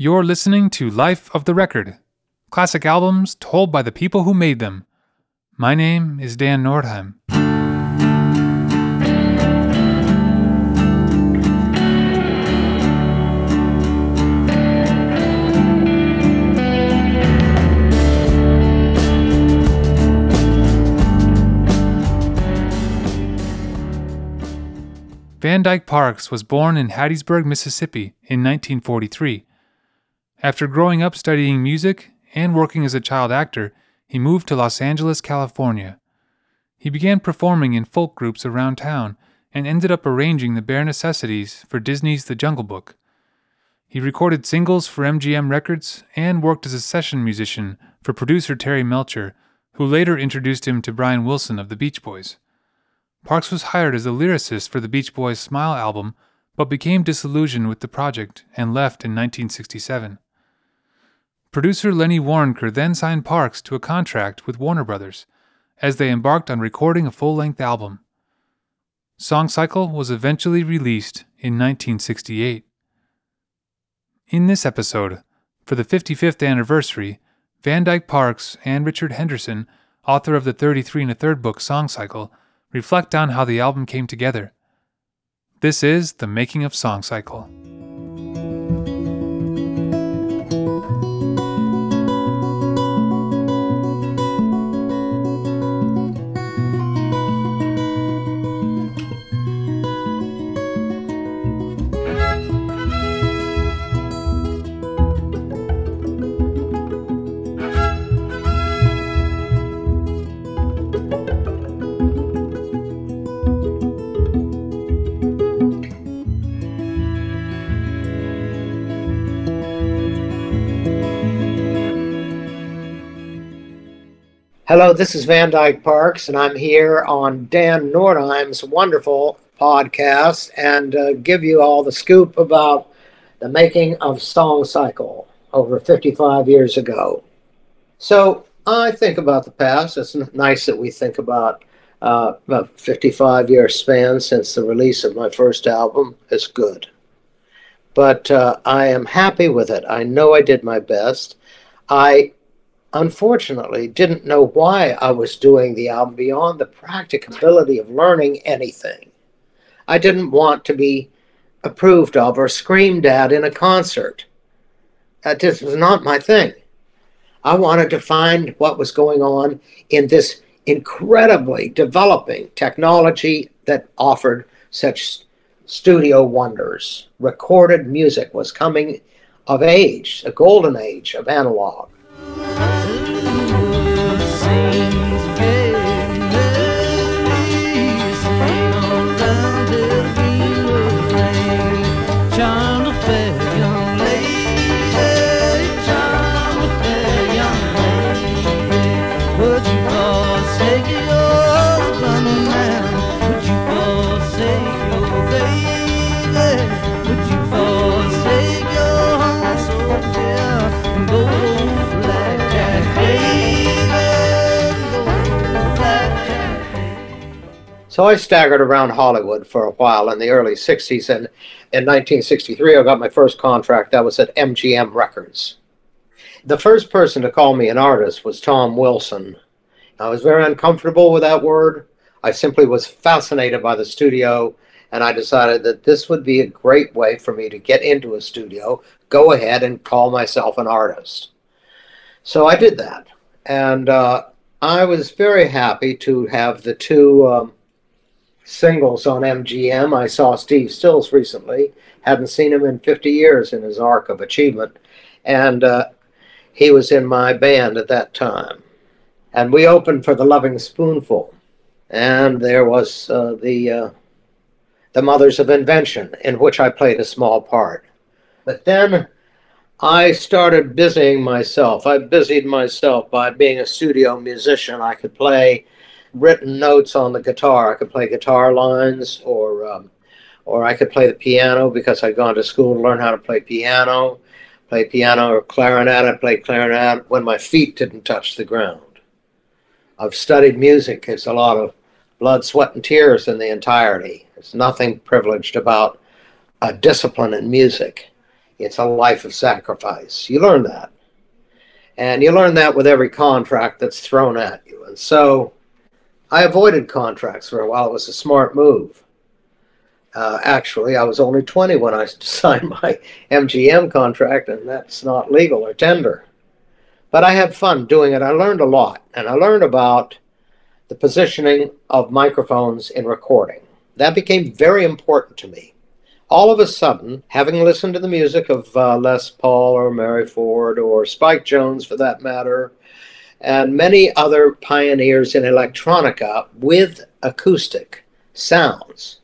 You're listening to Life of the Record, classic albums told by the people who made them. My name is Dan Nordheim. Van Dyke Parks was born in Hattiesburg, Mississippi in 1943. After growing up studying music and working as a child actor, he moved to Los Angeles, California. He began performing in folk groups around town and ended up arranging the bare necessities for Disney's The Jungle Book. He recorded singles for MGM Records and worked as a session musician for producer Terry Melcher, who later introduced him to Brian Wilson of the Beach Boys. Parks was hired as a lyricist for the Beach Boys' Smile album, but became disillusioned with the project and left in 1967. Producer Lenny Waronker then signed Parks to a contract with Warner Brothers as they embarked on recording a full length album. Song Cycle was eventually released in 1968. In this episode, for the 55th anniversary, Van Dyke Parks and Richard Henderson, author of the 33 and a third book Song Cycle, reflect on how the album came together. This is the Making of Song Cycle. Hello, this is Van Dyke Parks, and I'm here on Dan Nordheim's wonderful podcast and uh, give you all the scoop about the making of Song Cycle over 55 years ago. So I think about the past. It's nice that we think about uh, a 55 year span since the release of my first album. It's good. But uh, I am happy with it. I know I did my best. I unfortunately didn't know why I was doing the album beyond the practicability of learning anything. I didn't want to be approved of or screamed at in a concert. That just was not my thing. I wanted to find what was going on in this incredibly developing technology that offered such studio wonders. Recorded music was coming of age, a golden age of analog morning So I staggered around Hollywood for a while in the early 60s. And in 1963, I got my first contract. That was at MGM Records. The first person to call me an artist was Tom Wilson. I was very uncomfortable with that word. I simply was fascinated by the studio, and I decided that this would be a great way for me to get into a studio, go ahead and call myself an artist. So I did that. And uh, I was very happy to have the two um, singles on MGM. I saw Steve Stills recently. Hadn't seen him in 50 years in his arc of achievement. And uh, he was in my band at that time. And we opened for the Lovin' Spoonful. And there was uh, the, uh, the Mothers of Invention, in which I played a small part. But then I started busying myself. I busied myself by being a studio musician. I could play written notes on the guitar. I could play guitar lines, or um, or I could play the piano because I'd gone to school to learn how to play piano. Play piano or clarinet. I played clarinet when my feet didn't touch the ground. I've studied music. It's a lot of blood, sweat, and tears in the entirety. There's nothing privileged about a discipline in music. It's a life of sacrifice. You learn that. And you learn that with every contract that's thrown at you. And so I avoided contracts for a while. It was a smart move. Uh, actually, I was only 20 when I signed my MGM contract, and that's not legal or tender. But I had fun doing it. I learned a lot, and I learned about the positioning of microphones in recording. That became very important to me. All of a sudden, having listened to the music of uh, Les Paul or Mary Ford or Spike Jones for that matter, and many other pioneers in electronica with acoustic sounds,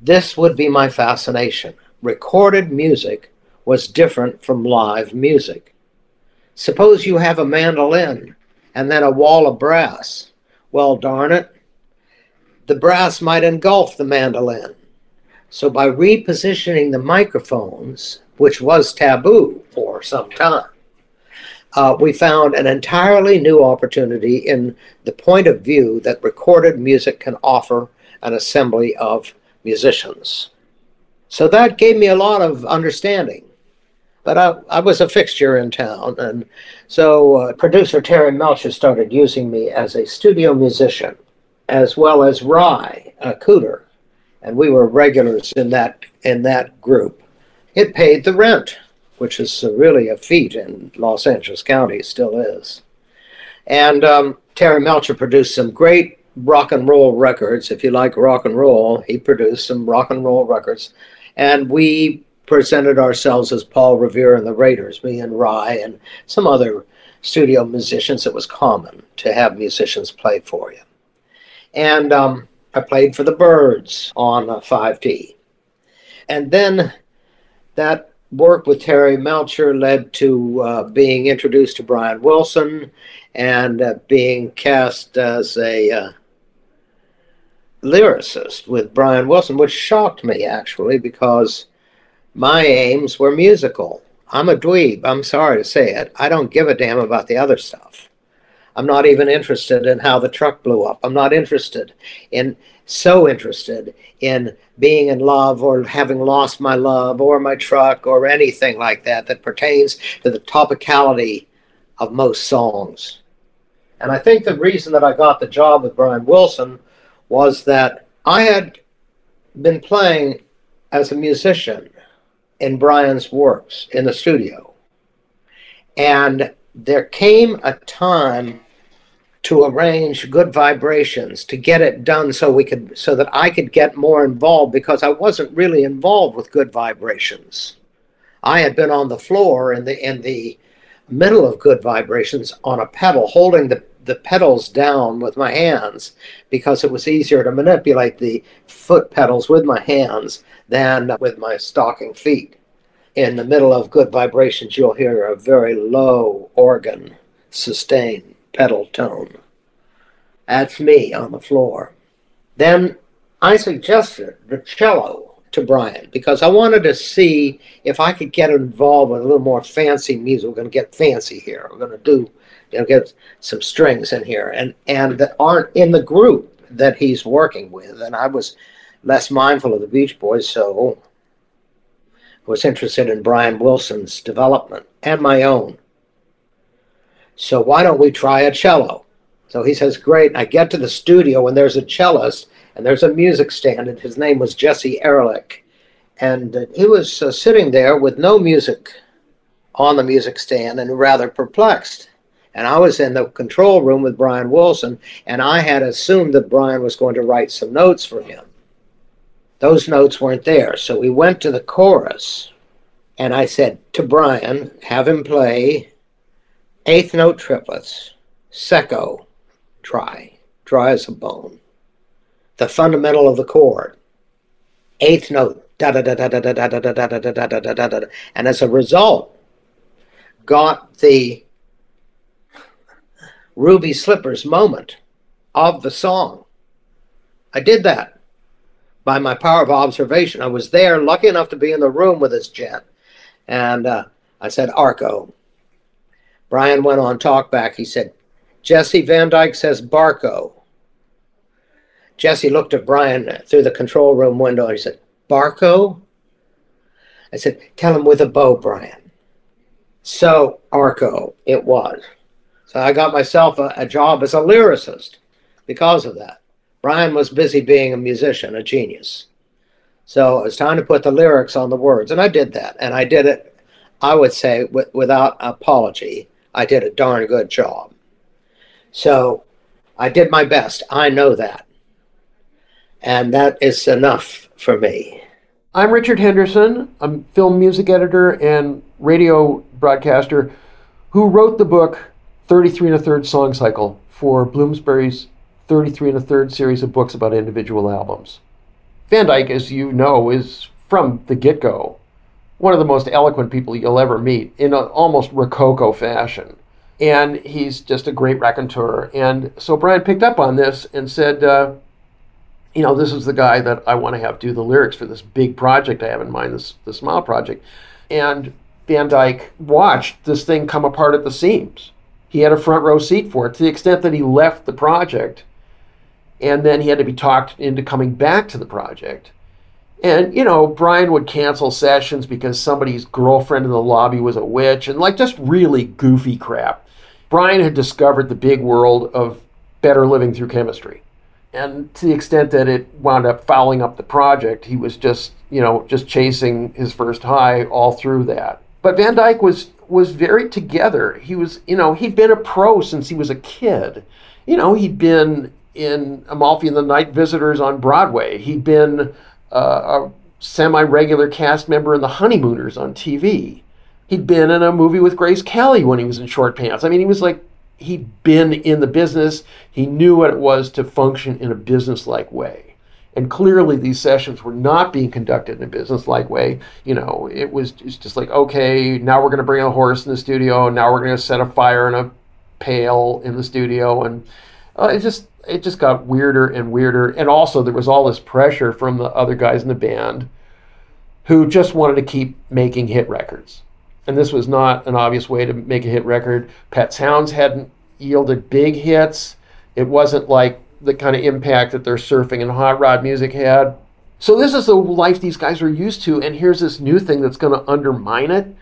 this would be my fascination. Recorded music was different from live music. Suppose you have a mandolin and then a wall of brass. Well, darn it, the brass might engulf the mandolin. So, by repositioning the microphones, which was taboo for some time, uh, we found an entirely new opportunity in the point of view that recorded music can offer an assembly of musicians. So that gave me a lot of understanding. But I, I was a fixture in town, and so uh, producer Terry Melcher started using me as a studio musician, as well as Ry, a Cooder, and we were regulars in that in that group. It paid the rent, which is really a feat in Los Angeles County, still is. And um, Terry Melcher produced some great rock and roll records. If you like rock and roll, he produced some rock and roll records, and we presented ourselves as Paul Revere and the Raiders, me and Ry and some other studio musicians. It was common to have musicians play for you, and um, I played for the Byrds on uh, 5D. And then that work with Terry Melcher led to uh, being introduced to Brian Wilson and uh, being cast as a uh, lyricist with Brian Wilson, which shocked me actually because my aims were musical. I'm a dweeb. I'm sorry to say it. I don't give a damn about the other stuff. I'm not even interested in how the truck blew up. I'm not interested in so interested in being in love or having lost my love or my truck or anything like that that pertains to the topicality of most songs. And I think the reason that I got the job with Brian Wilson was that I had been playing as a musician in Brian's works in the studio. And there came a time to arrange good vibrations to get it done so we could so that I could get more involved because I wasn't really involved with good vibrations. I had been on the floor in the in the middle of good vibrations on a pedal holding the the pedals down with my hands because it was easier to manipulate the foot pedals with my hands than with my stocking feet. In the middle of good vibrations, you'll hear a very low organ sustain pedal tone. That's me on the floor. Then I suggested the cello to Brian because I wanted to see if I could get involved with a little more fancy music. We're going to get fancy here. We're going to do, you know, get some strings in here and and that aren't in the group that he's working with. And I was less mindful of the Beach Boys, so was interested in Brian Wilson's development and my own. So why don't we try a cello? So he says, Great. I get to the studio and there's a cellist and there's a music stand, and his name was Jesse Ehrlich. And uh, he was uh, sitting there with no music on the music stand and rather perplexed. And I was in the control room with Brian Wilson, and I had assumed that Brian was going to write some notes for him. Those notes weren't there. So we went to the chorus, and I said to Brian, have him play eighth note triplets, secco, dry, dry as a bone. The fundamental of the chord, eighth note, da da da da da da da da da da da da da da da da, and as a result, got the Ruby Slippers moment of the song. I did that by my power of observation. I was there, lucky enough to be in the room with this gent, and uh, I said, Arco, Brian went on talkback. He said, Jesse Van Dyke says Barco. Jesse looked at Brian through the control room window he said, Barco? I said, Tell him with a bow, Brian. So, Arco, it was. So I got myself a, a job as a lyricist because of that. Brian was busy being a musician, a genius. So it was time to put the lyrics on the words. And I did that. And I did it, I would say, w- without apology. I did a darn good job. So I did my best. I know that. And that is enough for me. I'm Richard Henderson. I'm film music editor and radio broadcaster who wrote the book 33 and a third song cycle for Bloomsbury's 33 and a third series of books about individual albums. Van Dyke, as you know, is from the get go one of the most eloquent people you'll ever meet in an almost Rococo fashion. And he's just a great raconteur. And so Brian picked up on this and said, uh, you know, this is the guy that I want to have do the lyrics for this big project I have in mind, this the Smile project. And Van Dyke watched this thing come apart at the seams. He had a front row seat for it to the extent that he left the project and then he had to be talked into coming back to the project. And, you know, Brian would cancel sessions because somebody's girlfriend in the lobby was a witch and like just really goofy crap. Brian had discovered the big world of better living through chemistry. And to the extent that it wound up fouling up the project, he was just, you know, just chasing his first high all through that. But Van Dyke was was very together. He was, you know, he'd been a pro since he was a kid. You know, he'd been in Amahl and the Night Visitors on Broadway. He'd been uh, a semi-regular cast member in The Honeymooners on TV. He'd been in a movie with Grace Kelly when he was in short pants. I mean, he was like he'd been in the business. He knew what it was to function in a business-like way. And clearly, these sessions were not being conducted in a business-like way. You know, it was just like, okay, now we're going to bring a horse in the studio, now we're going to set a fire in a pail in the studio, and uh, it just it just got weirder and weirder. And also, there was all this pressure from the other guys in the band who just wanted to keep making hit records. And this was not an obvious way to make a hit record. Pet Sounds hadn't yielded big hits. It wasn't like the kind of impact that their surfing and hot rod music had. So, this is the life these guys are used to. And here's this new thing that's going to undermine it.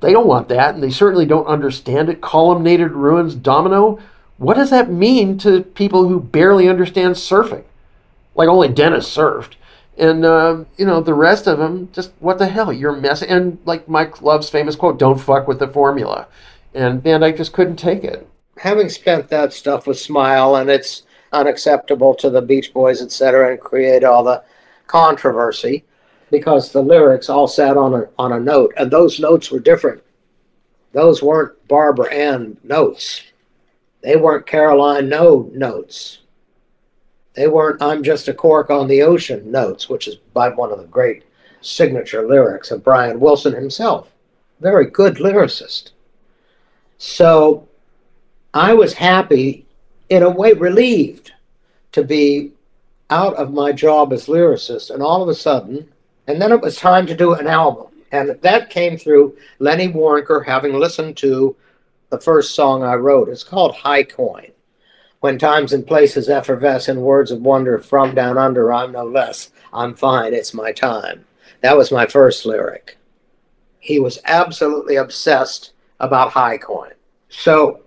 They don't want that, and they certainly don't understand it. Columnated ruins, domino what does that mean to people who barely understand surfing? Like only Dennis surfed. And, uh, you know, the rest of them, just what the hell? You're messing. And like Mike Love's famous quote, don't fuck with the formula. And Van Dyke just couldn't take it. Having spent that stuff with Smile, and it's unacceptable to the Beach Boys, etc., and create all the controversy because the lyrics all sat on a, on a note, and those notes were different. Those weren't Barbara Ann notes. They weren't Caroline No notes. They weren't I'm just a cork on the ocean notes, which is by one of the great signature lyrics of Brian Wilson himself. Very good lyricist. So I was happy, in a way relieved, to be out of my job as lyricist. And all of a sudden, and then it was time to do an album. And that came through Lenny Waronker having listened to the first song I wrote. It's called High Coin. When times and places effervesce in words of wonder from down under, I'm no less. I'm fine, it's my time. That was my first lyric. He was absolutely obsessed about High Coin. So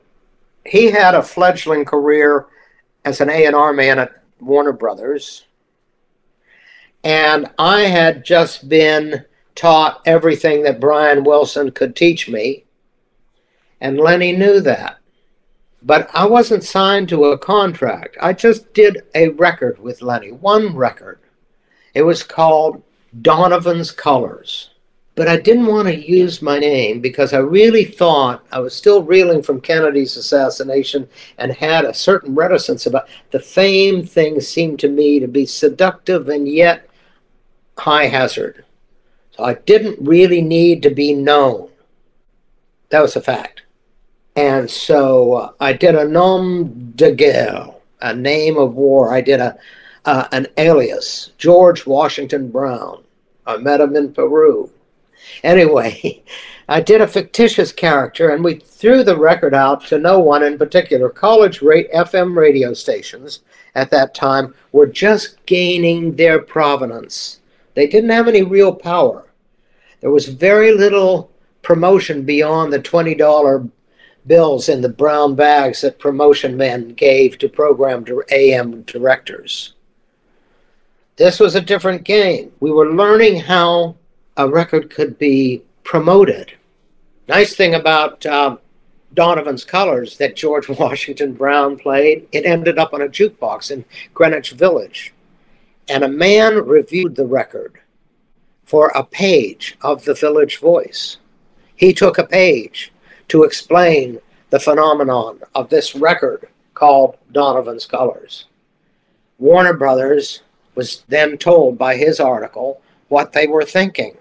he had a fledgling career as an A&R man at Warner Brothers. And I had just been taught everything that Brian Wilson could teach me and Lenny knew that. But I wasn't signed to a contract. I just did a record with Lenny, one record. It was called Donovan's Colors. But I didn't want to use my name because I really thought I was still reeling from Kennedy's assassination and had a certain reticence about the fame thing seemed to me to be seductive and yet high hazard. So I didn't really need to be known. That was a fact. And so uh, I did a nom de guerre, a name of war. I did a uh, an alias, George Washington Brown. I met him in Peru. Anyway, I did a fictitious character, and we threw the record out to no one in particular. College rate FM radio stations at that time were just gaining their provenance. They didn't have any real power. There was very little promotion beyond the $20 bills in the brown bags that promotion men gave to program AM directors. This was a different game. We were learning how a record could be promoted. Nice thing about um, Donovan's Colors that George Washington Brown played, it ended up on a jukebox in Greenwich Village. And a man reviewed the record for a page of the Village Voice. He took a page to explain the phenomenon of this record called Donovan's Colors. Warner Brothers was then told by his article what they were thinking.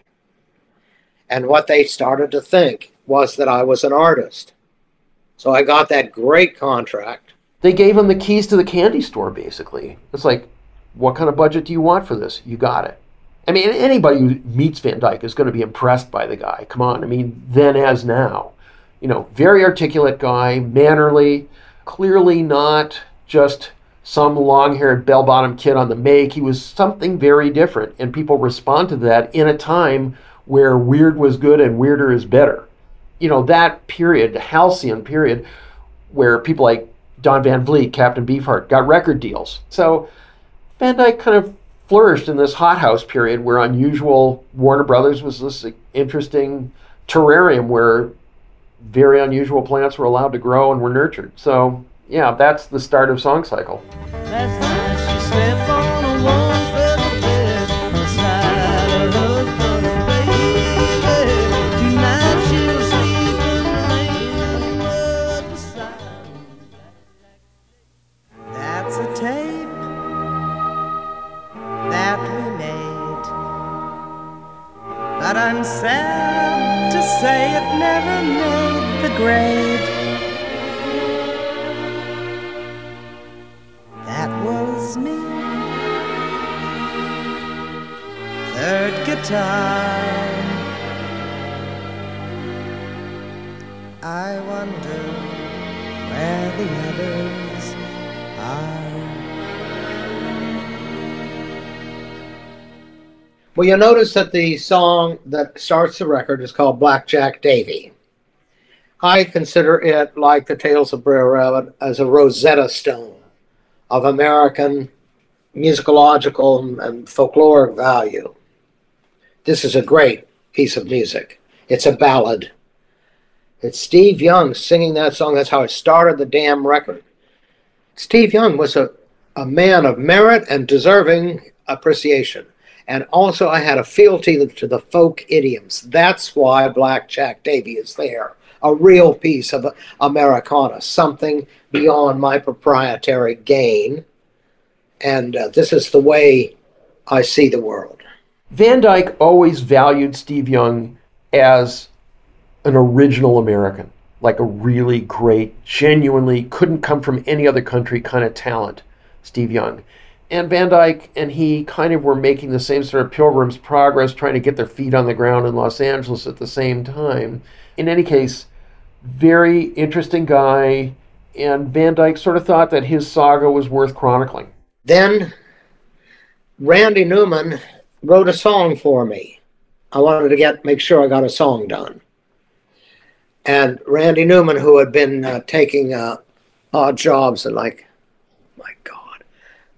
And what they started to think was that I was an artist. So I got that great contract. They gave him the keys to the candy store, basically. It's like, what kind of budget do you want for this? You got it. I mean, anybody who meets Van Dyke is going to be impressed by the guy. Come on. I mean, then as now. You know, very articulate guy, mannerly, clearly not just some long haired bell bottom kid on the make. He was something very different. And people respond to that in a time where weird was good and weirder is better. You know, that period, the halcyon period, where people like Don Van Vliet, Captain Beefheart got record deals. So Van Dyke kind of flourished in this hothouse period where unusual Warner Brothers was this interesting terrarium where very unusual plants were allowed to grow and were nurtured. So yeah, that's the start of Song Cycle. That's a tape that we made. But I'm sad say it never made the grade. That was me. Third guitar. I wonder where the others are. Well, you'll notice that the song that starts the record is called Blackjack Davy. I consider it, like the Tales of Brer Rabbit, as a Rosetta Stone of American musicological and folkloric value. This is a great piece of music. It's a ballad. It's Steve Young singing that song. That's how I started the damn record. Steve Young was a, a man of merit and deserving appreciation. And also, I had a fealty to the folk idioms. That's why Blackjack Davy is there. A real piece of Americana, something beyond my proprietary gain. And uh, this is the way I see the world. Van Dyke always valued Steve Young as an original American, like a really great, genuinely couldn't come from any other country kind of talent, Steve Young and Van Dyke and he kind of were making the same sort of pilgrim's progress, trying to get their feet on the ground in Los Angeles at the same time. In any case, very interesting guy, and Van Dyke sort of thought that his saga was worth chronicling. Then Randy Newman wrote a song for me. I wanted to get make sure I got a song done. And Randy Newman, who had been uh, taking uh, odd jobs and like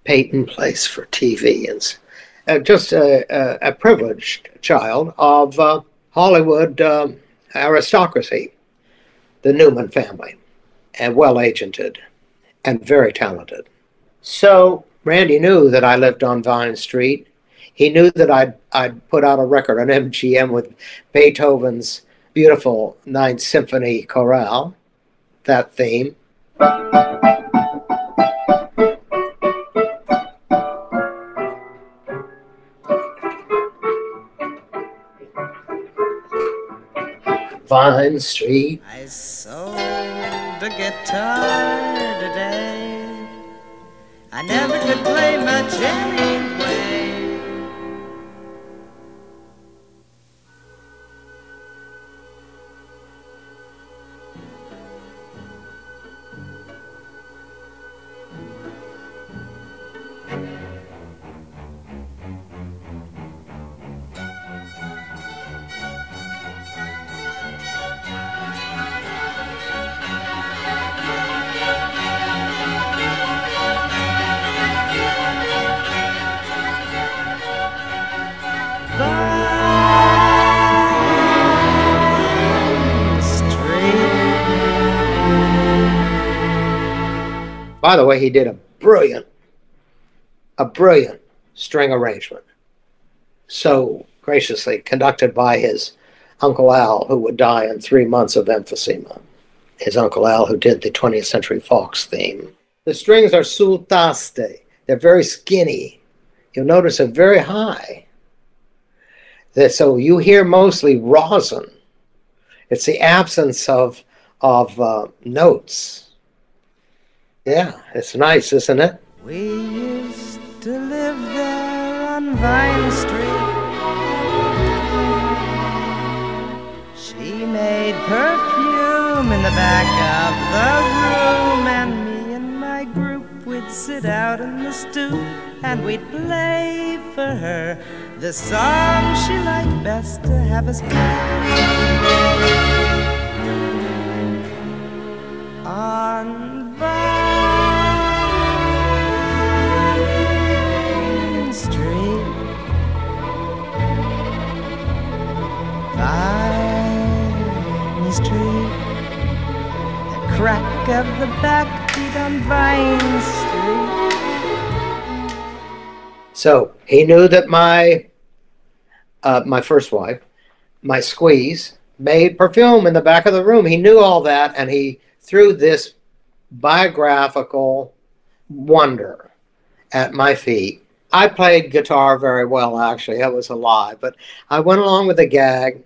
Peyton Place for TV, and uh, just a, a, a, privileged child of uh, Hollywood uh, aristocracy, the Newman family, and well agented and very talented. So Randy knew that I lived on Vine Street. He knew that I'd, I'd put out a record on MGM with Beethoven's beautiful Ninth Symphony chorale, that theme. Vine Street. I sold a guitar today. I never could play my anyway. By the way, he did a brilliant, a brilliant string arrangement. So graciously conducted by his Uncle Al, who would die in three months of emphysema. His Uncle Al, who did the 20th Century Fox theme. The strings are sul tasto. They're very skinny. You'll notice they're very high. So you hear mostly rosin. It's the absence of of uh, notes. Yeah, it's nice, isn't it? We used to live there on Vine Street. She made perfume in the back of the room, and me and my group would sit out in the stoop and we'd play for her the song she liked best to have us play. on Vine Vine Street. The crack of the backbeat on Vine Street. So he knew that my uh, my first wife, my squeeze, made perfume in the back of the room. He knew all that, and he threw this biographical wonder at my feet. I played guitar very well, actually. That was a lie, but I went along with the gag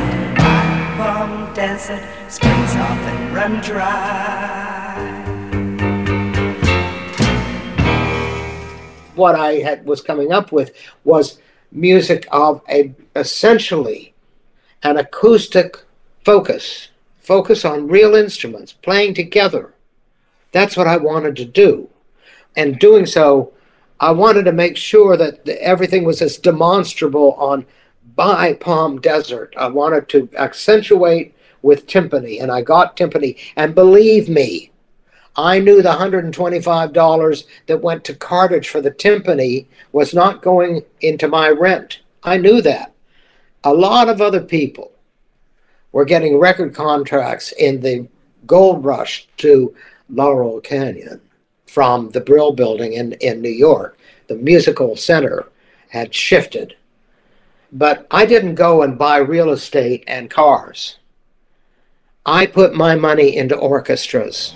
Palm Desert Springs off and run dry What I had was coming up with was music of a essentially an acoustic focus, focus on real instruments playing together. That's what I wanted to do. And doing so, I wanted to make sure that everything was as demonstrable on by Palm Desert. I wanted to accentuate with timpani, and I got timpani. And believe me, I knew the $125 that went to cartage for the timpani was not going into my rent. I knew that. A lot of other people were getting record contracts in the gold rush to Laurel Canyon from the Brill Building in, in New York. The musical center had shifted. But I didn't go and buy real estate and cars. I put my money into orchestras.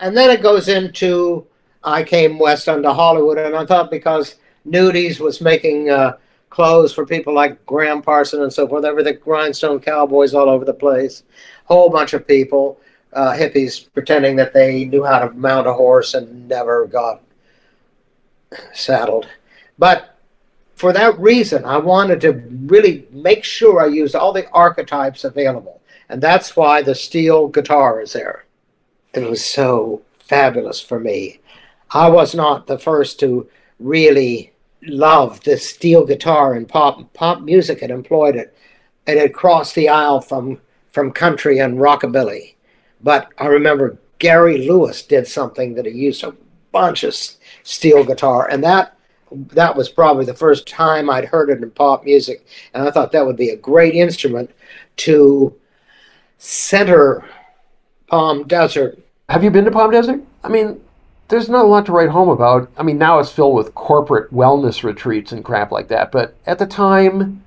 And then it goes into I came west onto Hollywood, and I thought because Nudies was making uh, clothes for people like Graham Parson and so forth, there were the rhinestone cowboys all over the place, whole bunch of people, uh, hippies pretending that they knew how to mount a horse and never got saddled. But for that reason, I wanted to really make sure I used all the archetypes available, and that's why the steel guitar is there it was so fabulous for me. I was not the first to really love the steel guitar in pop pop music had employed it. It had crossed the aisle from from country and rockabilly. But I remember Gary Lewis did something that he used a bunch of steel guitar, and that that was probably the first time I'd heard it in pop music, and I thought that would be a great instrument to center Palm Desert Have you been to Palm Desert? I mean, there's not a lot to write home about. I mean, now it's filled with corporate wellness retreats and crap like that. But at the time,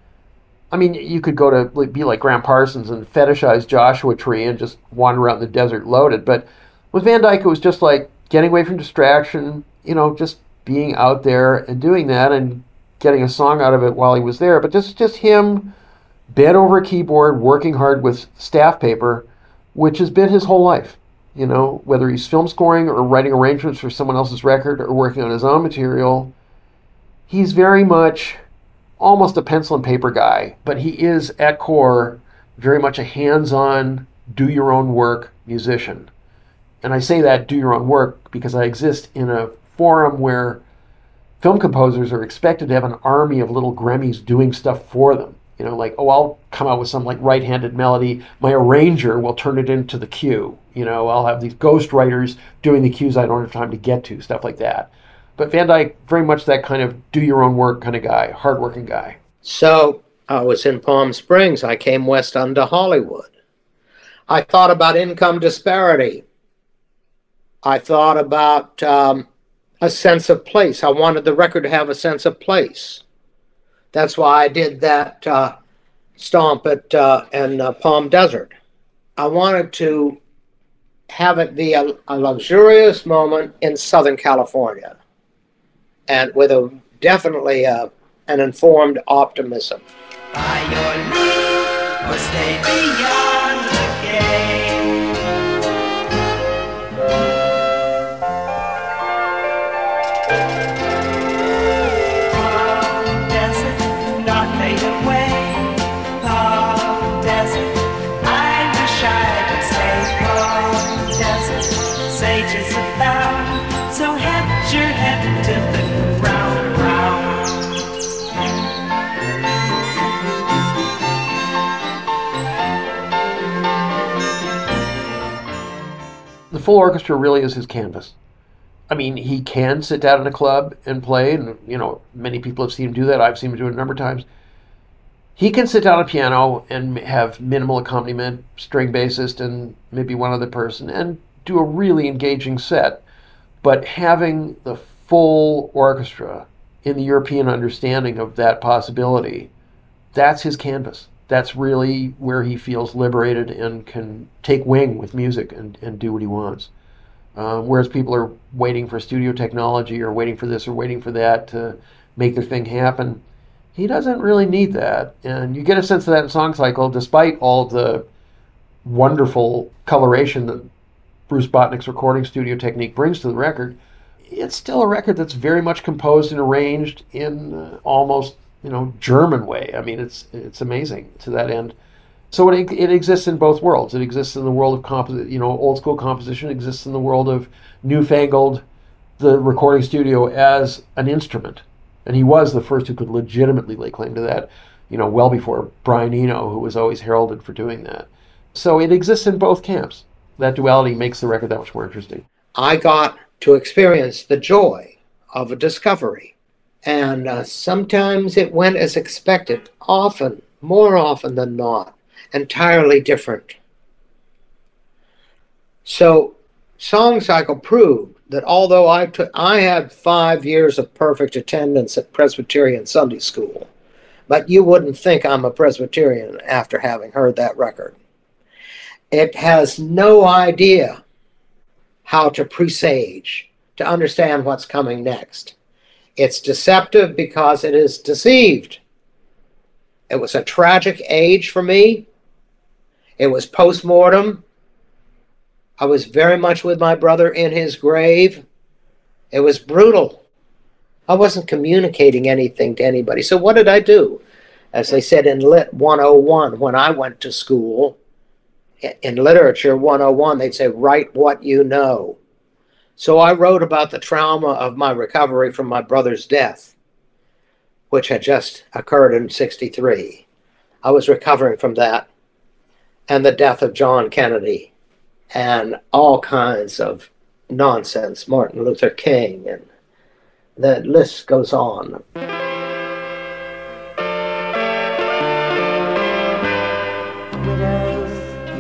I mean, you could go to be like Graham Parsons and fetishize Joshua Tree and just wander around the desert loaded. But with Van Dyke, it was just like getting away from distraction, you know, just being out there and doing that and getting a song out of it while he was there. But just just him bent over a keyboard, working hard with staff paper, which has been his whole life. You know, whether he's film scoring or writing arrangements for someone else's record or working on his own material, he's very much almost a pencil and paper guy, but he is at core very much a hands-on, do your own work musician. And I say that do your own work because I exist in a forum where film composers are expected to have an army of little Grammys doing stuff for them. You know, like, oh, I'll come out with some like right handed melody. My arranger will turn it into the cue. You know, I'll have these ghost writers doing the cues I don't have time to get to, stuff like that. But Van Dyke, very much that kind of do your own work kind of guy, hardworking guy. So I was in Palm Springs. I came west onto Hollywood. I thought about income disparity. I thought about um, a sense of place. I wanted the record to have a sense of place. That's why I did that uh, stomp at uh, in uh, Palm Desert. I wanted to have it be a, a luxurious moment in Southern California, and with a definitely uh, an informed optimism. Full orchestra really is his canvas. I mean, he can sit down in a club and play, and you know, many people have seen him do that. I've seen him do it a number of times. He can sit down at a piano and have minimal accompaniment, string bassist, and maybe one other person, and do a really engaging set. But having the full orchestra in the European understanding of that possibility, that's his canvas. That's really where he feels liberated and can take wing with music and, and do what he wants. Um, whereas people are waiting for studio technology or waiting for this or waiting for that to make their thing happen. He doesn't really need that. And you get a sense of that in Song Cycle, despite all the wonderful coloration that Bruce Botnick's recording studio technique brings to the record. It's still a record that's very much composed and arranged in uh, almost, you know, German way. I mean, it's it's amazing to that end. So it, it exists in both worlds. It exists in the world of composi- you know, old school composition. It exists in the world of newfangled, the recording studio as an instrument. And he was the first who could legitimately lay claim to that, you know, well before Brian Eno, who was always heralded for doing that. So it exists in both camps. That duality makes the record that much more interesting. I got to experience the joy of a discovery. And uh, sometimes it went as expected, often, more often than not, entirely different. So, Song Cycle proved that although I took, I had five years of perfect attendance at Presbyterian Sunday School, but you wouldn't think I'm a Presbyterian after having heard that record. It has no idea how to presage, to understand what's coming next. It's deceptive because it is deceived. It was a tragic age for me. It was post mortem. I was very much with my brother in his grave. It was brutal. I wasn't communicating anything to anybody. So, what did I do? As they said in Lit 101, when I went to school, in Literature 101, they'd say, write what you know. So I wrote about the trauma of my recovery from my brother's death, which had just occurred in 63. I was recovering from that and the death of John Kennedy and all kinds of nonsense, Martin Luther King, and the list goes on.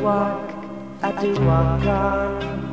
walk, I do walk on.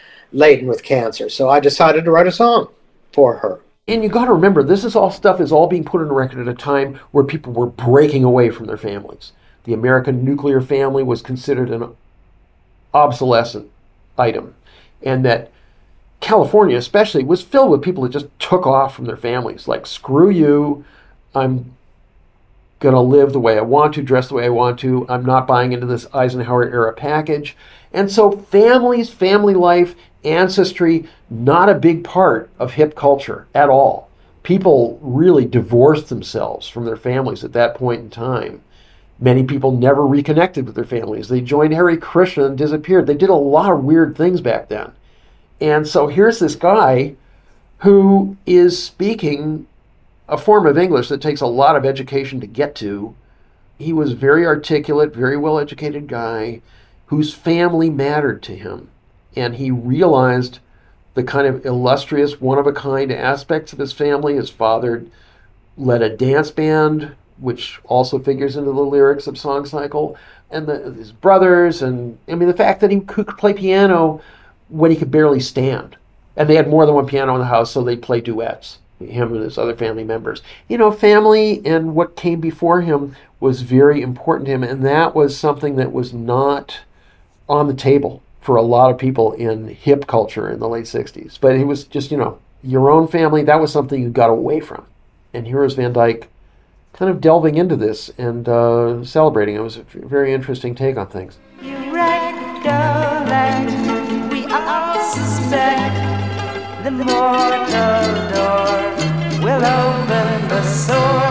laden with cancer. So I decided to write a song for her. And you got to remember, this is all stuff is all being put on record at a time where people were breaking away from their families. The American nuclear family was considered an obsolescent item, and that California, especially, was filled with people that just took off from their families. Like, screw you, I'm going to live the way I want to, dress the way I want to. I'm not buying into this Eisenhower era package. And so, families, family life, ancestry, not a big part of hip culture at all. People really divorced themselves from their families at that point in time. Many people never reconnected with their families. They joined Hare Krishna and disappeared. They did a lot of weird things back then. And so here's this guy who is speaking a form of English that takes a lot of education to get to. He was very articulate, very well educated guy whose family mattered to him. And he realized the kind of illustrious, one of a kind aspects of his family. His father led a dance band, which also figures into the lyrics of Song Cycle, and the, his brothers, and I mean, the fact that he could play piano when he could barely stand. And they had more than one piano in the house, so they'd play duets, him and his other family members. You know, family and what came before him was very important to him, and that was something that was not on the table for a lot of people in hip culture in the late 60s. But it was just, you know, your own family, that was something you got away from. And here is Van Dyke kind of delving into this and uh, celebrating. It was a very interesting take on things. You we all suspect the mortal door will open the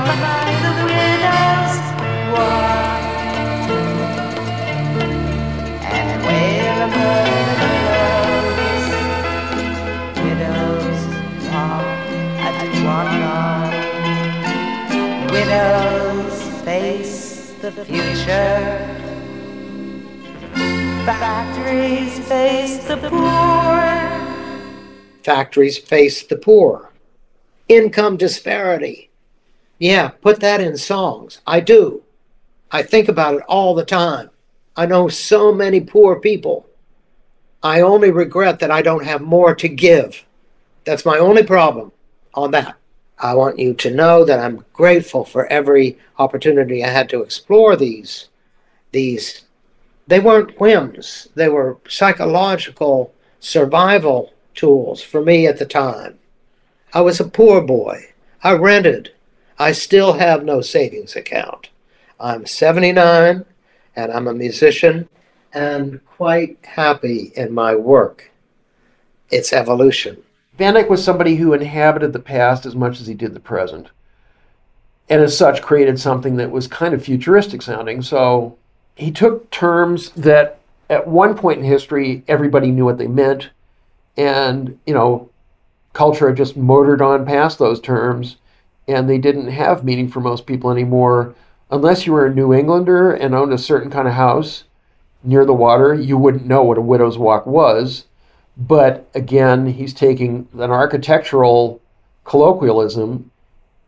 behind the widow's wall. Widows face the future. Factories face the poor. Factories face the poor. Income disparity. Yeah, put that in songs. I do. I think about it all the time. I know so many poor people. I only regret that I don't have more to give. That's my only problem on that. I want you to know that I'm grateful for every opportunity I had to explore these these they weren't whims. They were psychological survival tools for me at the time. I was a poor boy. I rented. I still have no savings account. I'm 79 and I'm a musician and quite happy in my work. It's evolution. Van Dyke was somebody who inhabited the past as much as he did the present. And as such, created something that was kind of futuristic sounding. So he took terms that at one point in history everybody knew what they meant. And, you know, culture had just motored on past those terms and they didn't have meaning for most people anymore. Unless you were a New Englander and owned a certain kind of house near the water, you wouldn't know what a widow's walk was. But again, he's taking an architectural colloquialism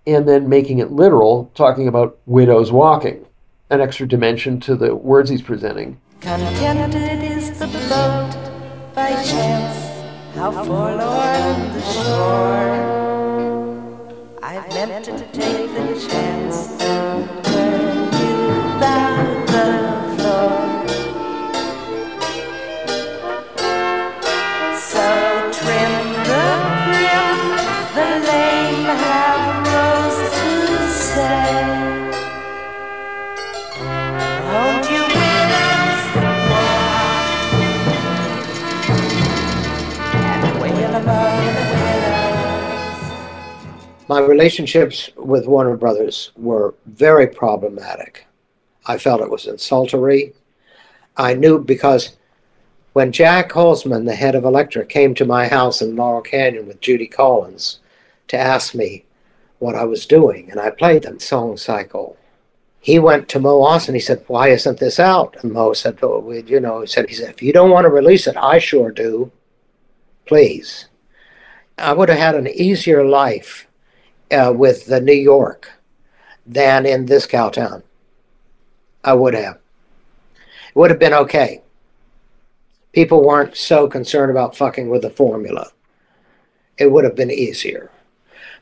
and then making it literal, talking about widows walking, an extra dimension to the words he's presenting. Is the boat by chance, how forlorn the shore. I've meant to take the chance, turn you back My relationships with Warner Brothers were very problematic. I felt it was insultory. I knew because when Jac Holzman, the head of Elektra, came to my house in Laurel Canyon with Judy Collins to ask me what I was doing, and I played them Song Cycle. He went to Mo Ostin. He said, "Why isn't this out?" And Mo said, "Oh, you know," he said, "He said if you don't want to release it, I sure do. Please." I would have had an easier life uh, with the New York than in this Cowtown. I would have. It would have been okay. People weren't so concerned about fucking with the formula. It would have been easier.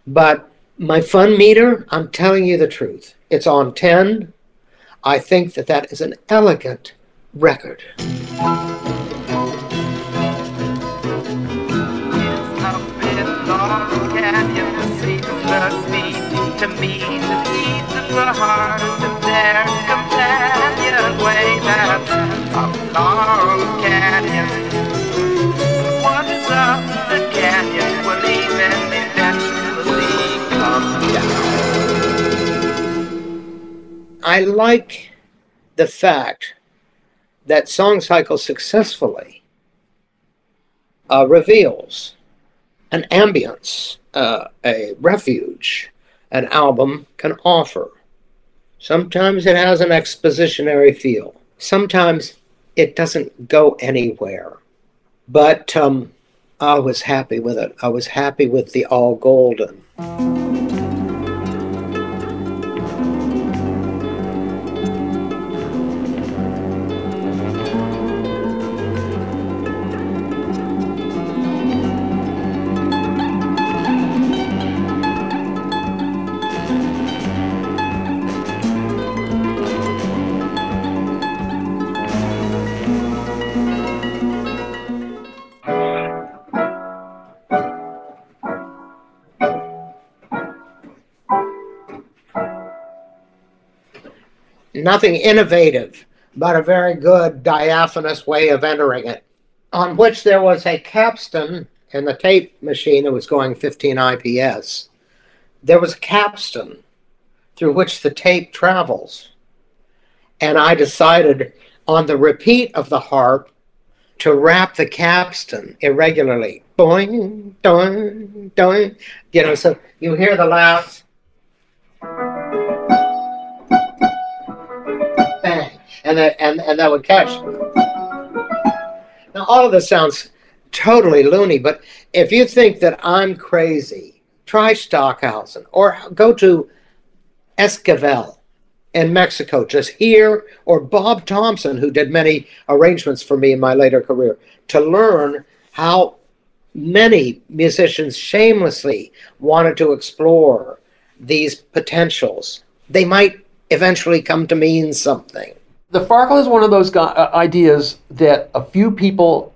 But my fun meter, I'm telling you the truth. It's on 10. I think that that is an elegant record. To me the needs of the heart of their companion way that's a long canyon. What's up the canyon will even eventually come down. I like the fact that Song Cycle successfully uh, reveals an ambience, uh, a refuge an album can offer. Sometimes it has an expositionary feel. Sometimes it doesn't go anywhere. But um, I was happy with it. I was happy with the All Golden. Nothing innovative, but a very good diaphanous way of entering it, on which there was a capstan in the tape machine that was going 15 IPS. There was a capstan through which the tape travels. And I decided on the repeat of the harp to wrap the capstan irregularly. Boing, doing, doing. You know, so you hear the last and that and, and that would catch. Now all of this sounds totally loony, but if you think that I'm crazy, try Stockhausen or go to Esquivel in Mexico, just here, or Bob Thompson, who did many arrangements for me in my later career, to learn how many musicians shamelessly wanted to explore these potentials. They might eventually come to mean something the Farkle is one of those uh, ideas that a few people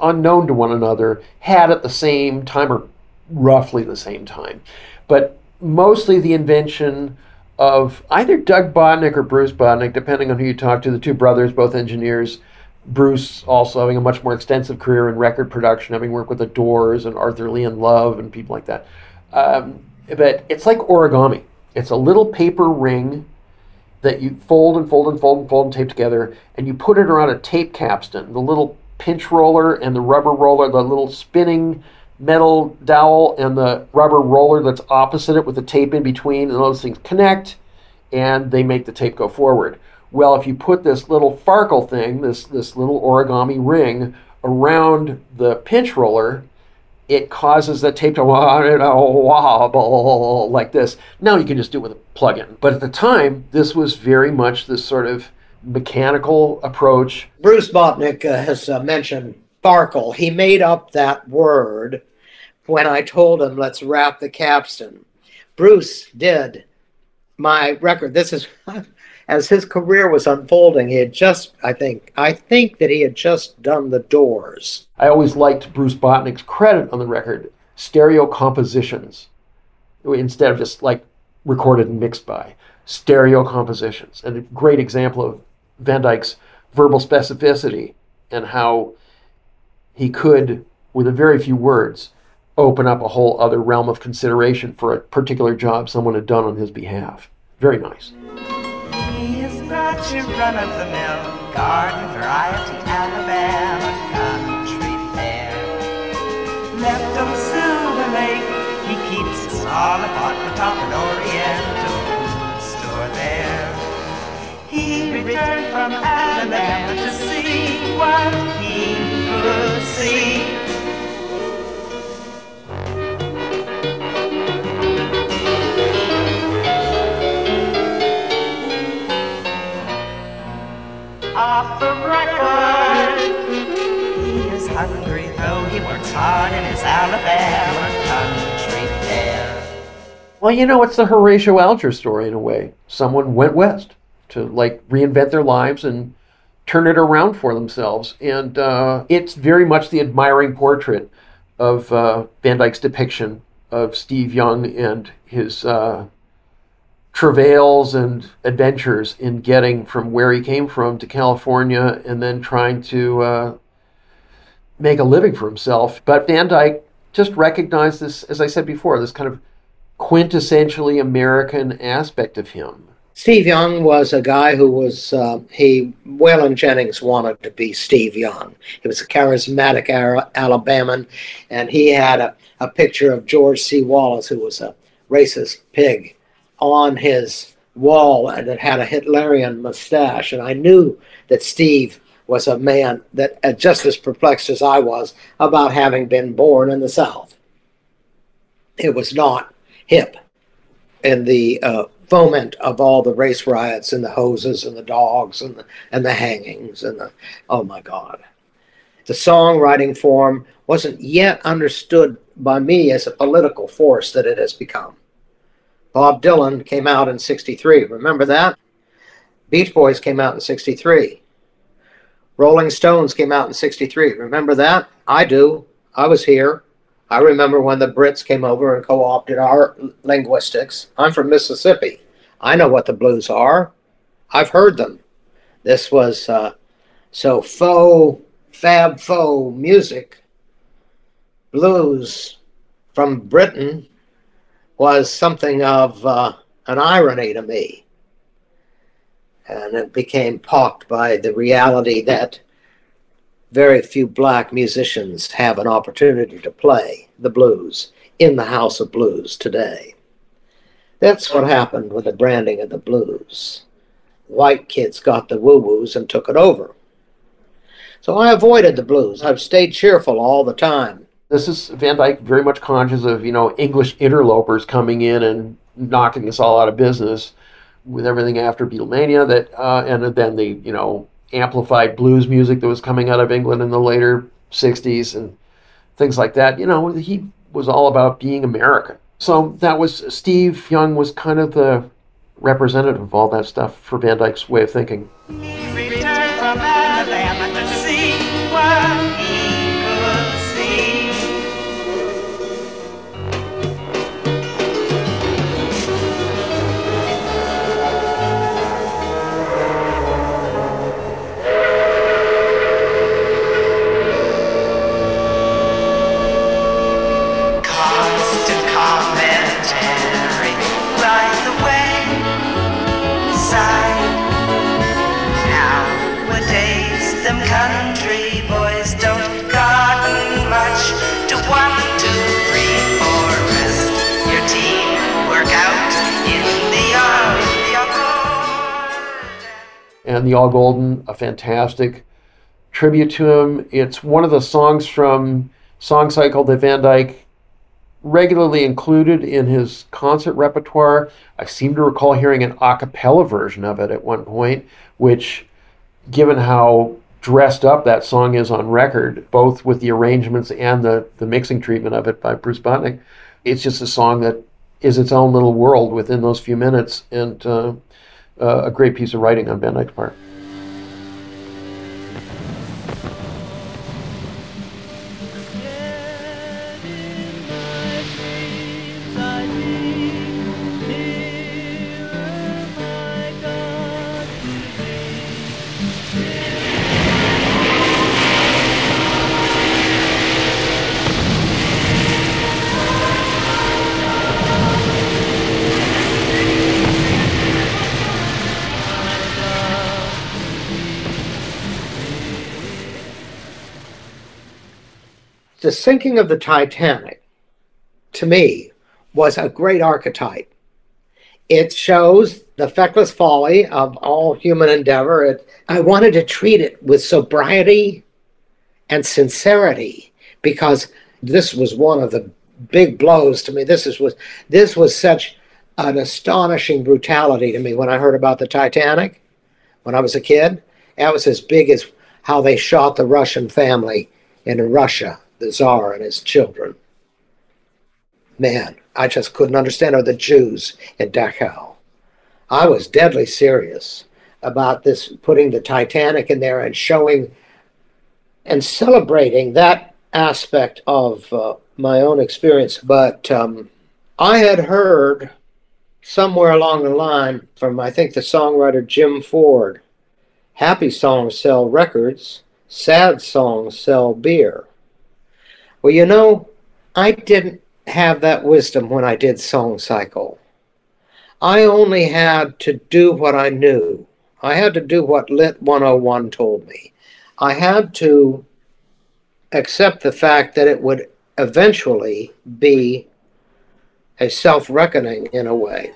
unknown to one another had at the same time or roughly the same time. But mostly the invention of either Doug Botnick or Bruce Botnick, depending on who you talk to, the two brothers, both engineers. Bruce also having a much more extensive career in record production, having worked with the Doors and Arthur Lee and Love and people like that. Um, but it's like origami. It's a little paper ring that you fold and fold and fold and fold and tape together, and you put it around a tape capstan, the little pinch roller and the rubber roller, the little spinning metal dowel and the rubber roller that's opposite it with the tape in between, and those things connect and they make the tape go forward. Well, if you put this little Farkle thing, this, this little origami ring around the pinch roller, it causes the tape to wobble like this. Now you can just do it with a plug-in. But at the time, this was very much this sort of mechanical approach. Bruce Botnick uh, has uh, mentioned Farkle. He made up that word when I told him, let's wrap the capstan. Bruce did my record. This is as his career was unfolding, he had just, I think, I think that he had just done the Doors. I always liked Bruce Botnick's credit on the record, stereo compositions, instead of just like recorded and mixed by stereo compositions. And a great example of Van Dyke's verbal specificity and how he could, with a very few words, open up a whole other realm of consideration for a particular job someone had done on his behalf. Very nice your run-of-the-mill garden variety Alabama country fair. Left on Silver Lake, he keeps a small apartment off an Oriental food store there. He returned from Alabama to see what he could see. off the record. He is hungry though he works hard in his Alabama country fair. Well, you know, it's the Horatio Alger story in a way. Someone went west to like reinvent their lives and turn it around for themselves. And uh, it's very much the admiring portrait of uh, Van Dyke's depiction of Steve Young and his uh, travails and adventures in getting from where he came from to California and then trying to uh, make a living for himself. But Van Dyke just recognized this, as I said before, this kind of quintessentially American aspect of him. Steve Young was a guy who was, uh, he, Waylon Jennings wanted to be Steve Young. He was a charismatic Alabaman, and he had a, a picture of George C. Wallace, who was a racist pig, on his wall and it had a Hitlerian mustache. And I knew that Steve was a man that uh, just as perplexed as I was about having been born in the South. It was not hip in the uh, foment of all the race riots and the hoses and the dogs and the, and the hangings and the oh my god the songwriting form wasn't yet understood by me as a political force that it has become bob dylan came out in 63 remember that beach boys came out in 63 rolling stones came out in 63 remember that i do i was here I remember when the Brits came over and co opted our linguistics. I'm from Mississippi. I know what the blues are. I've heard them. This was uh, so faux, fab faux music, blues from Britain was something of uh, an irony to me. And it became pocked by the reality that very few black musicians have an opportunity to play the blues in the House of Blues today. That's what happened with the branding of the blues. White kids got the woo woos and took it over. So I avoided the blues. I've stayed cheerful all the time. This is Van Dyke very much conscious of, you know, English interlopers coming in and knocking us all out of business with everything after Beatlemania that uh, and then the, you know, amplified blues music that was coming out of England in the later 60s and things like that. You know, he was all about being American. So that was Steve Young was kind of the representative of all that stuff for Van Dyke's way of thinking. And the All Golden, a fantastic tribute to him. It's one of the songs from Song Cycle that Van Dyke regularly included in his concert repertoire. I seem to recall hearing an a cappella version of it at one point, which, given how dressed up that song is on record, both with the arrangements and the, the mixing treatment of it by Bruce Botnick, it's just a song that is its own little world within those few minutes. And uh, uh, a great piece of writing on Van Dyke's part. The sinking of the Titanic, to me, was a great archetype. It shows the feckless folly of all human endeavor. It, I wanted to treat it with sobriety and sincerity because this was one of the big blows to me. This is was this was such an astonishing brutality to me when I heard about the Titanic when I was a kid. That was as big as how they shot the Russian family in Russia, the Tsar and his children. Man, I just couldn't understand. Or the Jews in Dachau. I was deadly serious about this, putting the Titanic in there and showing and celebrating that aspect of uh, my own experience. But um, I had heard somewhere along the line from, I think, the songwriter Jim Ford happy songs sell records, sad songs sell beer. Well, you know, I didn't have that wisdom when I did Song Cycle. I only had to do what I knew. I had to do what Lit 101 told me. I had to accept the fact that it would eventually be a self reckoning in a way.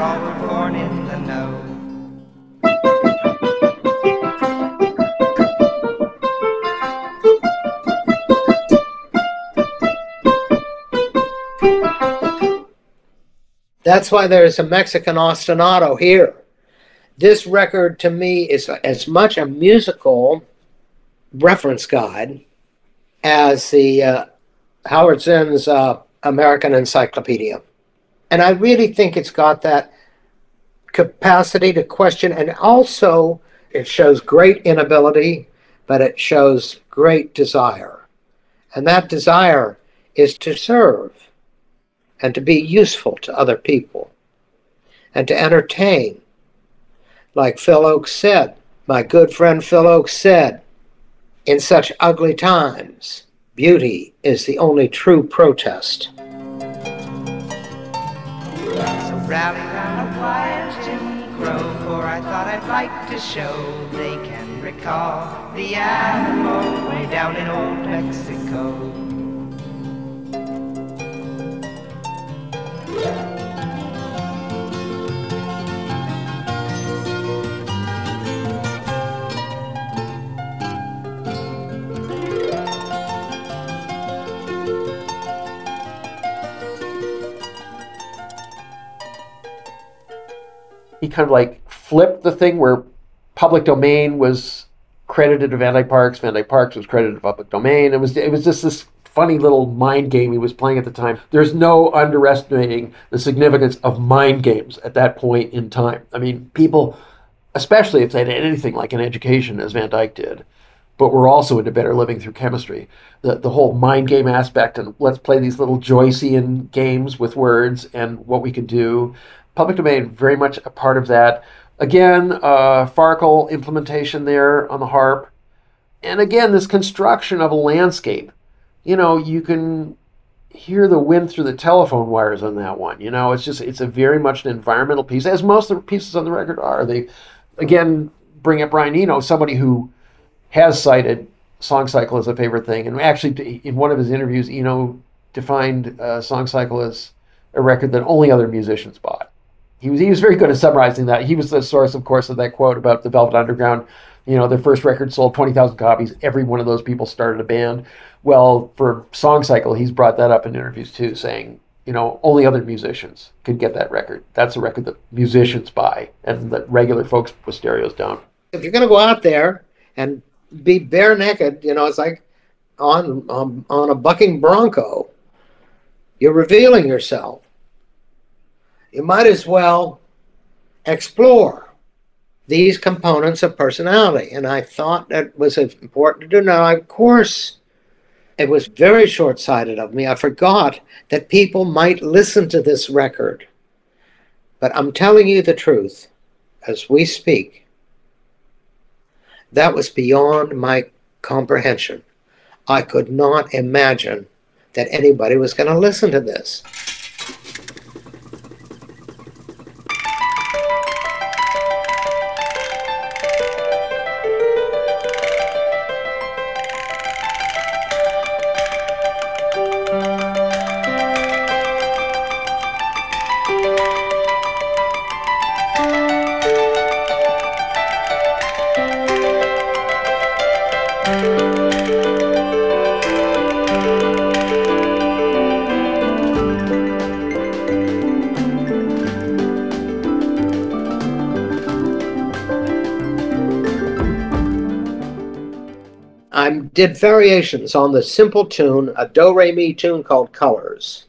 All, we're born in the know. That's why there's a Mexican ostinato here. This record to me is as much a musical reference guide as the uh, Howard Zinn's uh, American Encyclopedia. And I really think it's got that capacity to question, and also it shows great inability, but it shows great desire. And that desire is to serve and to be useful to other people and to entertain. Like Phil Ochs said, my good friend Phil Ochs said, in such ugly times, beauty is the only true protest. So rally round a quiet Jim Crow, for I thought I'd like to show they can recall the animal way down in old Mexico. He kind of like flipped the thing where public domain was credited to Van Dyke Parks, Van Dyke Parks was credited to public domain. It was it was just this funny little mind game he was playing at the time. There's no underestimating the significance of mind games at that point in time. I mean, people, especially if they had anything like an education as Van Dyke did, but we're also into better living through chemistry. The the whole mind game aspect and let's play these little Joycean games with words and what we could do. Public domain very much a part of that. Again, uh, Farkle implementation there on the harp, and again this construction of a landscape. You know, you can hear the wind through the telephone wires on that one. You know, it's just it's a very much an environmental piece, as most of the pieces on the record are. They again bring up Brian Eno, somebody who has cited Song Cycle as a favorite thing, and actually in one of his interviews, Eno defined uh, Song Cycle as a record that only other musicians bought. He was he was very good at summarizing that. He was the source, of course, of that quote about the Velvet Underground. You know, their first record sold twenty thousand copies. Every one of those people started a band. Well, for Song Cycle, he's brought that up in interviews too, saying, you know, only other musicians could get that record. That's a record that musicians buy, and that regular folks with stereos don't. If you're to go out there and be bare naked, you know, it's like on um, on a bucking bronco. You're revealing yourself. You might as well explore these components of personality. And I thought that was important to know. Of course, it was very short sighted of me. I forgot that people might listen to this record. But I'm telling you the truth as we speak. That was beyond my comprehension. I could not imagine that anybody was going to listen to this. I did variations on the simple tune, a do re mi tune called Colors.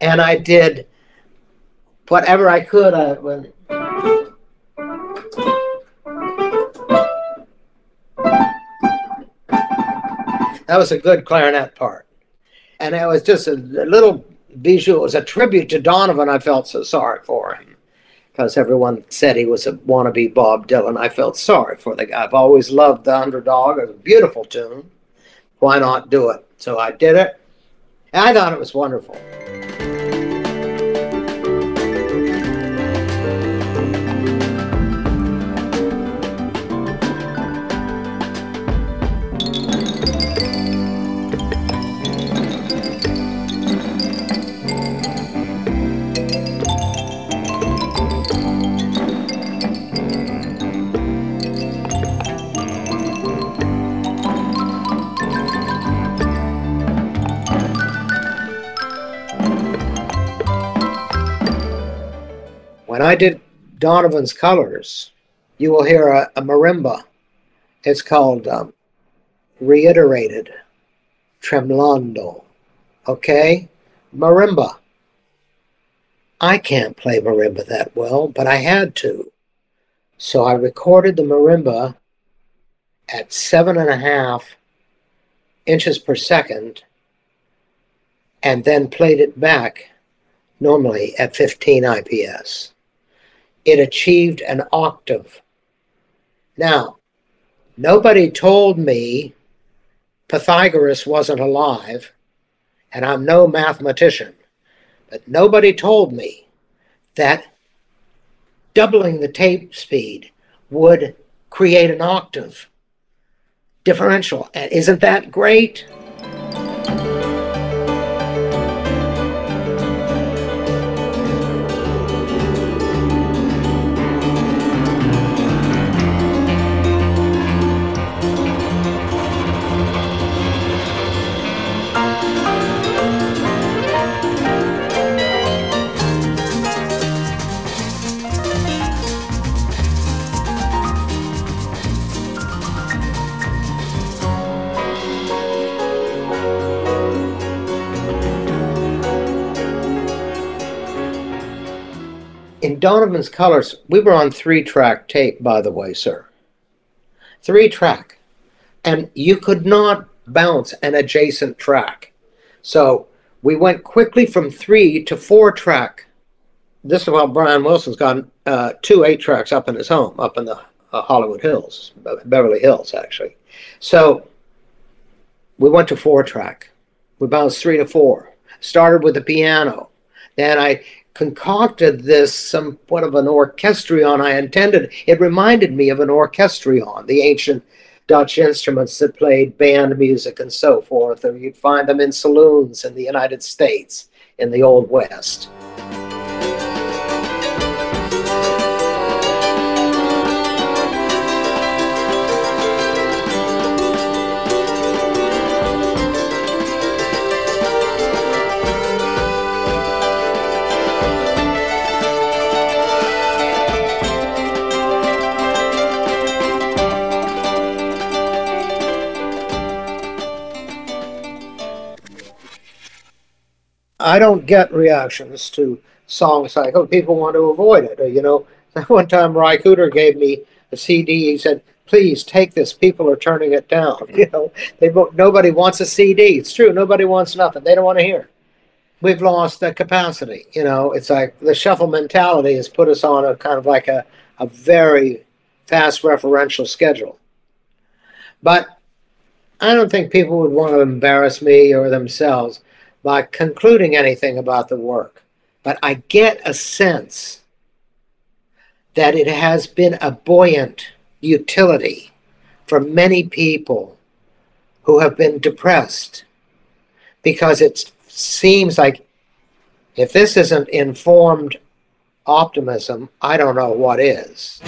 And I did whatever I could. I, when, that was a good clarinet part. And it was just a, a little bijou. It was a tribute to Donovan. I felt so sorry for him because everyone said he was a wannabe Bob Dylan. I felt sorry for the guy. I've always loved the underdog. It was a beautiful tune. Why not do it? So I did it. And I thought it was wonderful. When I did Donovan's Colors, you will hear a, a marimba. It's called um, Reiterated Tremolando. Okay? Marimba. I can't play marimba that well, but I had to. So I recorded the marimba at seven and a half inches per second and then played it back normally at 15 IPS it achieved an octave. Now, nobody told me Pythagoras wasn't alive, and I'm no mathematician, but nobody told me that doubling the tape speed would create an octave differential. And isn't that great? Donovan's Colors, we were on three track tape, by the way, sir. Three track. And you could not bounce an adjacent track. So we went quickly from three to four track. This is while Brian Wilson's got uh, two eight tracks up in his home, up in the uh, Hollywood Hills, Beverly Hills, actually. So we went to four track. We bounced three to four. Started with the piano. Then I concocted this somewhat of an orchestrion I intended. It reminded me of an orchestrion, the ancient Dutch instruments that played band music and so forth, or you'd find them in saloons in the United States in the Old West. I don't get reactions to songs like, oh, people want to avoid it. Or, you know, one time Ry Cooder gave me a CD. He said, please take this. People are turning it down. You know, they nobody wants a CD. It's true. Nobody wants nothing. They don't want to hear. We've lost the capacity. You know, it's like the shuffle mentality has put us on a kind of like a, a very fast referential schedule. But I don't think people would want to embarrass me or themselves by concluding anything about the work, but I get a sense that it has been a buoyant utility for many people who have been depressed because it seems like if this isn't informed optimism, I don't know what is.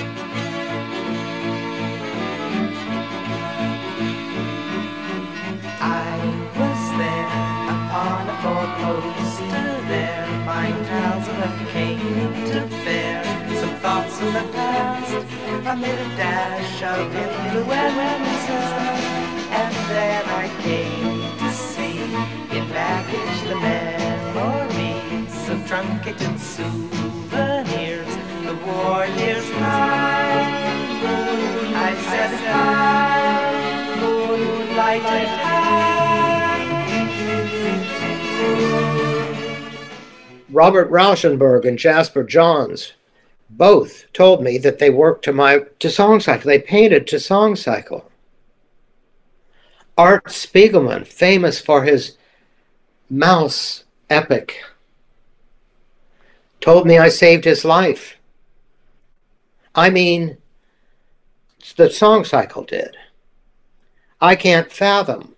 Poster there. My pals that came to bear some thoughts of the past amid a dash of influenza. And then I came to see in baggage the memories of truncated souvenirs, the war years high. I said hi, moonlighted high. Robert Rauschenberg and Jasper Johns both told me that they worked to my to Song Cycle. They painted to Song Cycle. Art Spiegelman, famous for his mouse epic, told me I saved his life. I mean, the Song Cycle did. I can't fathom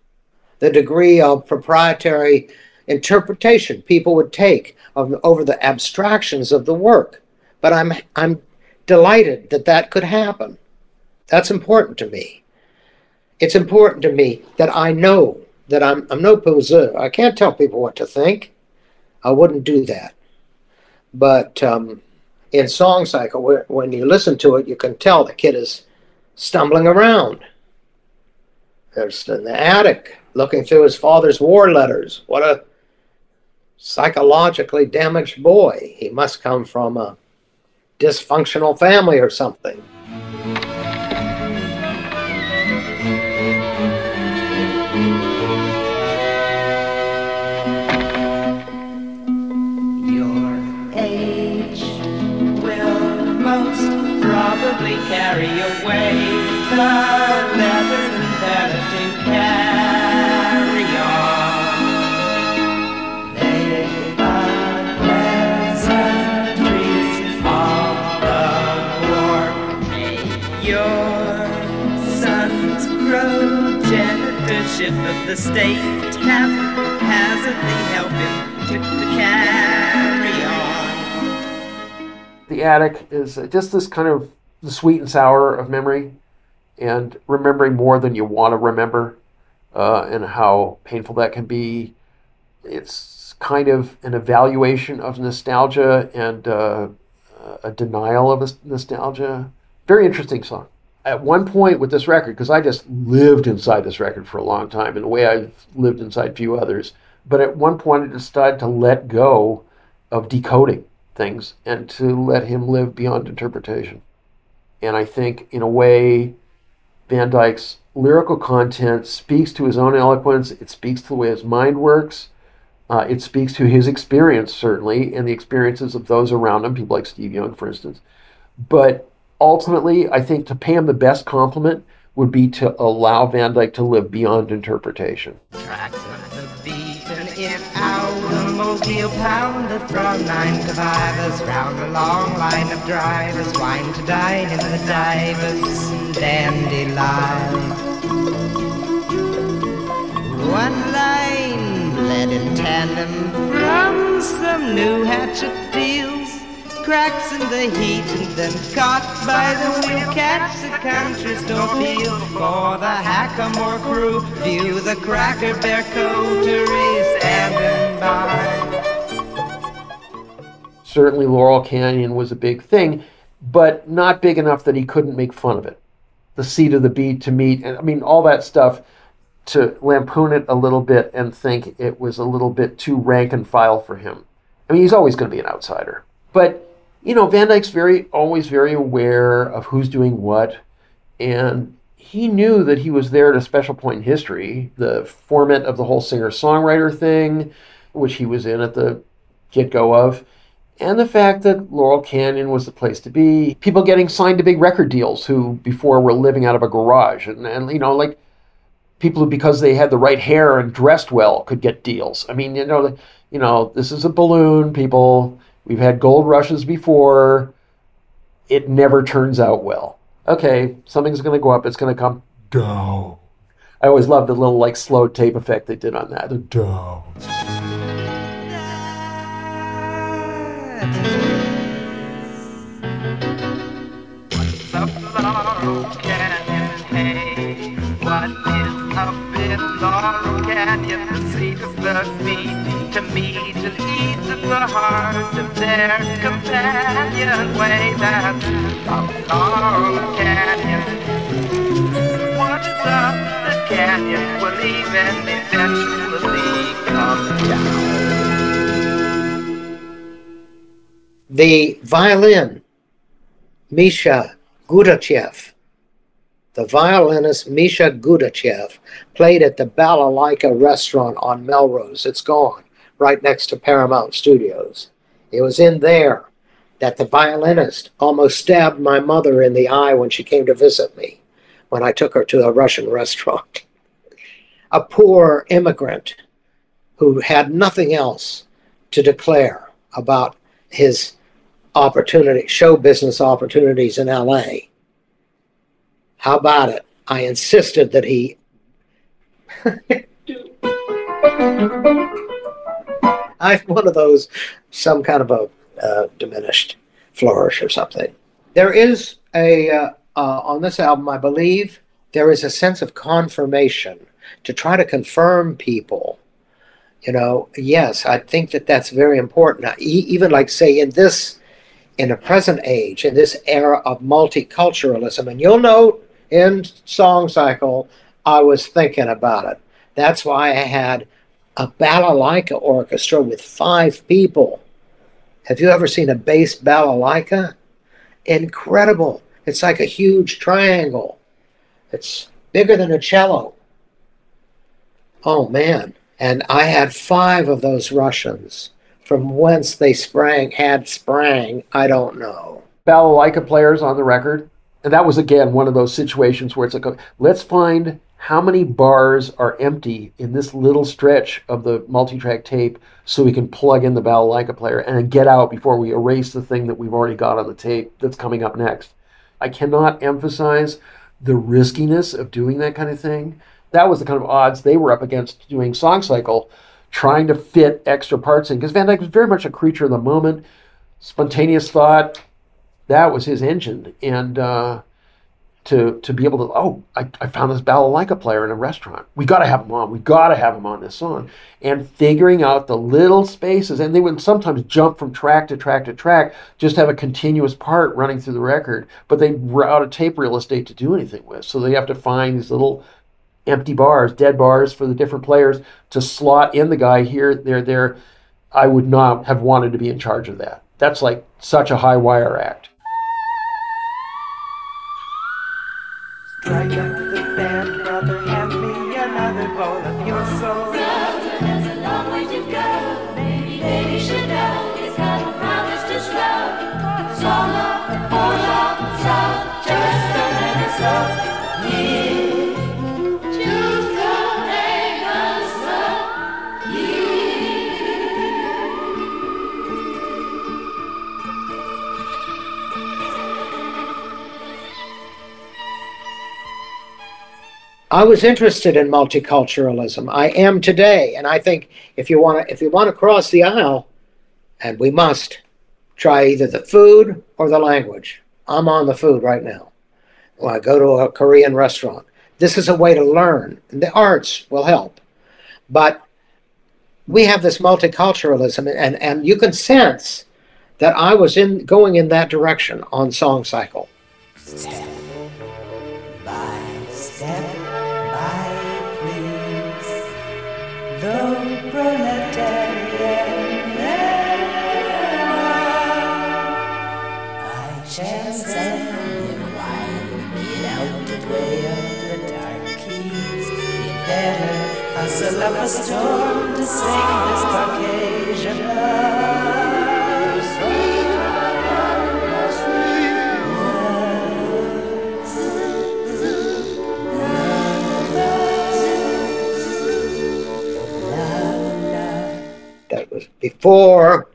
the degree of proprietary interpretation people would take of, over the abstractions of the work. But I'm I'm delighted that that could happen. That's important to me. It's important to me that I know that I'm I'm no poseur. I can't tell people what to think. I wouldn't do that. But um, in Song Cycle, where, when you listen to it, you can tell the kid is stumbling around. There's in the attic, looking through his father's war letters. What a psychologically damaged boy. He must come from a dysfunctional family or something. Your age will most probably carry away the letters the state haphazardly help him to, to carry on. The Attic is just this kind of the sweet and sour of memory and remembering more than you want to remember uh, and how painful that can be. It's kind of an evaluation of nostalgia and uh, a denial of nostalgia. Very interesting song. At one point with this record, because I just lived inside this record for a long time in a way I've lived inside few others, but at one point I decided to let go of decoding things and to let him live beyond interpretation. And I think, in a way, Van Dyke's lyrical content speaks to his own eloquence, it speaks to the way his mind works, uh, it speaks to his experience, certainly, and the experiences of those around him, people like Steve Young, for instance. But ultimately, I think to pay him the best compliment would be to allow Van Dyke to live beyond interpretation. Automobile pounder from nine round a long line of drivers wine to dine in the divers. One line in tandem from some new hatchet deals. Cracks in the heat and then caught by the catch the country store feel for the Hackamore crew. View the Cracker Bear coterie standing by. Certainly, Laurel Canyon was a big thing, but not big enough that he couldn't make fun of it. The seat of the beat to meet, and I mean, all that stuff to lampoon it a little bit and think it was a little bit too rank and file for him. I mean, he's always going to be an outsider. But, you know, Van Dyke's very, always very aware of who's doing what. And he knew that he was there at a special point in history. The format of the whole singer songwriter thing, which he was in at the get go of and the fact that Laurel Canyon was the place to be. People getting signed to big record deals who before were living out of a garage, and, and you know, like people who because they had the right hair and dressed well could get deals. I mean, you know, you know, this is a balloon. People, we've had gold rushes before. It never turns out well. Okay, something's going to go up. It's going to come down. I always loved the little like slow tape effect they did on that. The down. What is up in Laurel Canyon? The seat the meat to meet the heart of their companion way that's up Laurel Canyon. Once up the canyon will even eventually come down. The violin, Misha Gudachev, the violinist Misha Gudachev played at the Balalaika restaurant on Melrose. It's gone, right next to Paramount Studios. It was in there that the violinist almost stabbed my mother in the eye when she came to visit me when I took her to a Russian restaurant. A poor immigrant who had nothing else to declare about his opportunity, show business opportunities in LA how about it? I insisted that he. I'm one of those, some kind of a uh, diminished flourish or something. There is a, uh, uh, on this album, I believe, there is a sense of confirmation to try to confirm people. You know, yes, I think that that's very important. now even like, say, in this, in a present age, in this era of multiculturalism, and you'll note in Song Cycle, I was thinking about it. That's why I had a balalaika orchestra with five people. Have you ever seen a bass balalaika? Incredible. It's like a huge triangle. It's bigger than a cello. Oh man. And I had five of those Russians. From whence they sprang, had sprang, I don't know. Balalaika players on the record? and that was again one of those situations where it's like, let's find how many bars are empty in this little stretch of the multi-track tape so we can plug in the balalaika player and get out before we erase the thing that we've already got on the tape that's coming up next. I cannot emphasize the riskiness of doing that kind of thing. That was the kind of odds they were up against doing Song Cycle, trying to fit extra parts in. Because Van Dyke was very much a creature of the moment, spontaneous thought, that was his engine. And uh, to to be able to, oh, I, I found this balalaika player in a restaurant. We got to have him on. We got to have him on this song. And figuring out the little spaces, and they would sometimes jump from track to track to track, just have a continuous part running through the record, but they were out of tape real estate to do anything with. So they have to find these little empty bars, dead bars for the different players to slot in the guy here, there, there. I would not have wanted to be in charge of that. That's like such a high wire act. I was interested in multiculturalism. I am today, and I think if you want to, if you want to cross the aisle, and we must, try either the food or the language. I'm on the food right now. When I go to a Korean restaurant, this is a way to learn. The arts will help, but we have this multiculturalism, and and you can sense that I was in going in that direction on Song Cycle. Hustle up a storm to this Caucasian love. before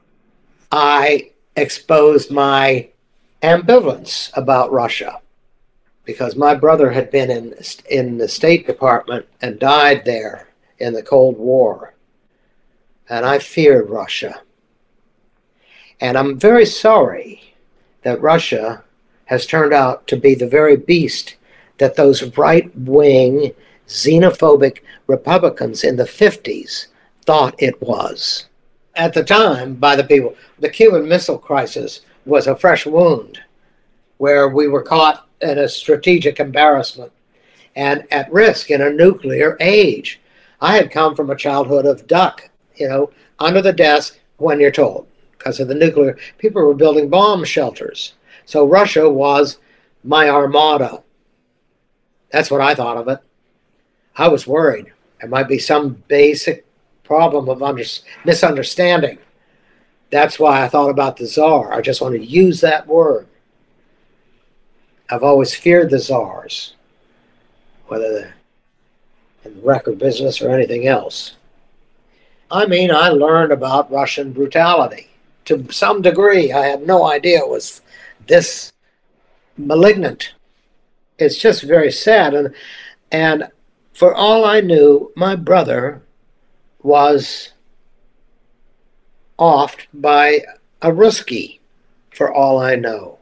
I exposed my ambivalence about Russia because my brother had been in in the State Department and died there in the Cold War, and I feared Russia. And I'm very sorry that Russia has turned out to be the very beast that those right wing xenophobic Republicans in the 50s thought it was. at the time by the people. The Cuban Missile Crisis was a fresh wound where we were caught in a strategic embarrassment and at risk in a nuclear age. I had come from a childhood of duck, you know, under the desk when you're told because of the nuclear. People were building bomb shelters. So Russia was my armada. That's what I thought of it. I was worried. There might be some basic problem of under, misunderstanding. That's why I thought about the czar. I just want to use that word. I've always feared the czars, whether in the record business or anything else. I mean, I learned about Russian brutality to some degree. I had no idea it was this malignant. It's just very sad. And, and for all I knew, my brother was offed by a Ruski, for all I know.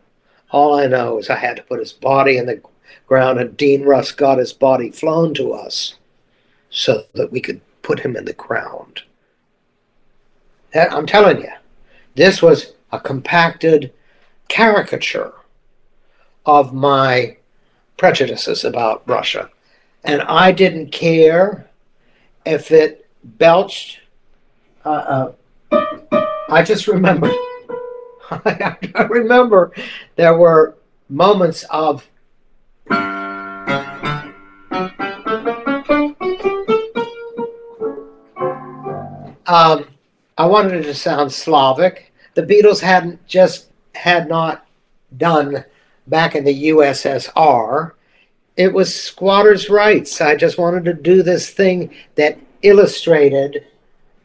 All I know is I had to put his body in the ground, and Dean Rusk got his body flown to us so that we could put him in the ground. I'm telling you, this was a compacted caricature of my prejudices about Russia. And I didn't care if it belched. Uh, uh, I just remember, I remember there were moments of um, I wanted it to sound Slavic. The Beatles hadn't just had not done back in the USSR. It was squatters' rights. I just wanted to do this thing that illustrated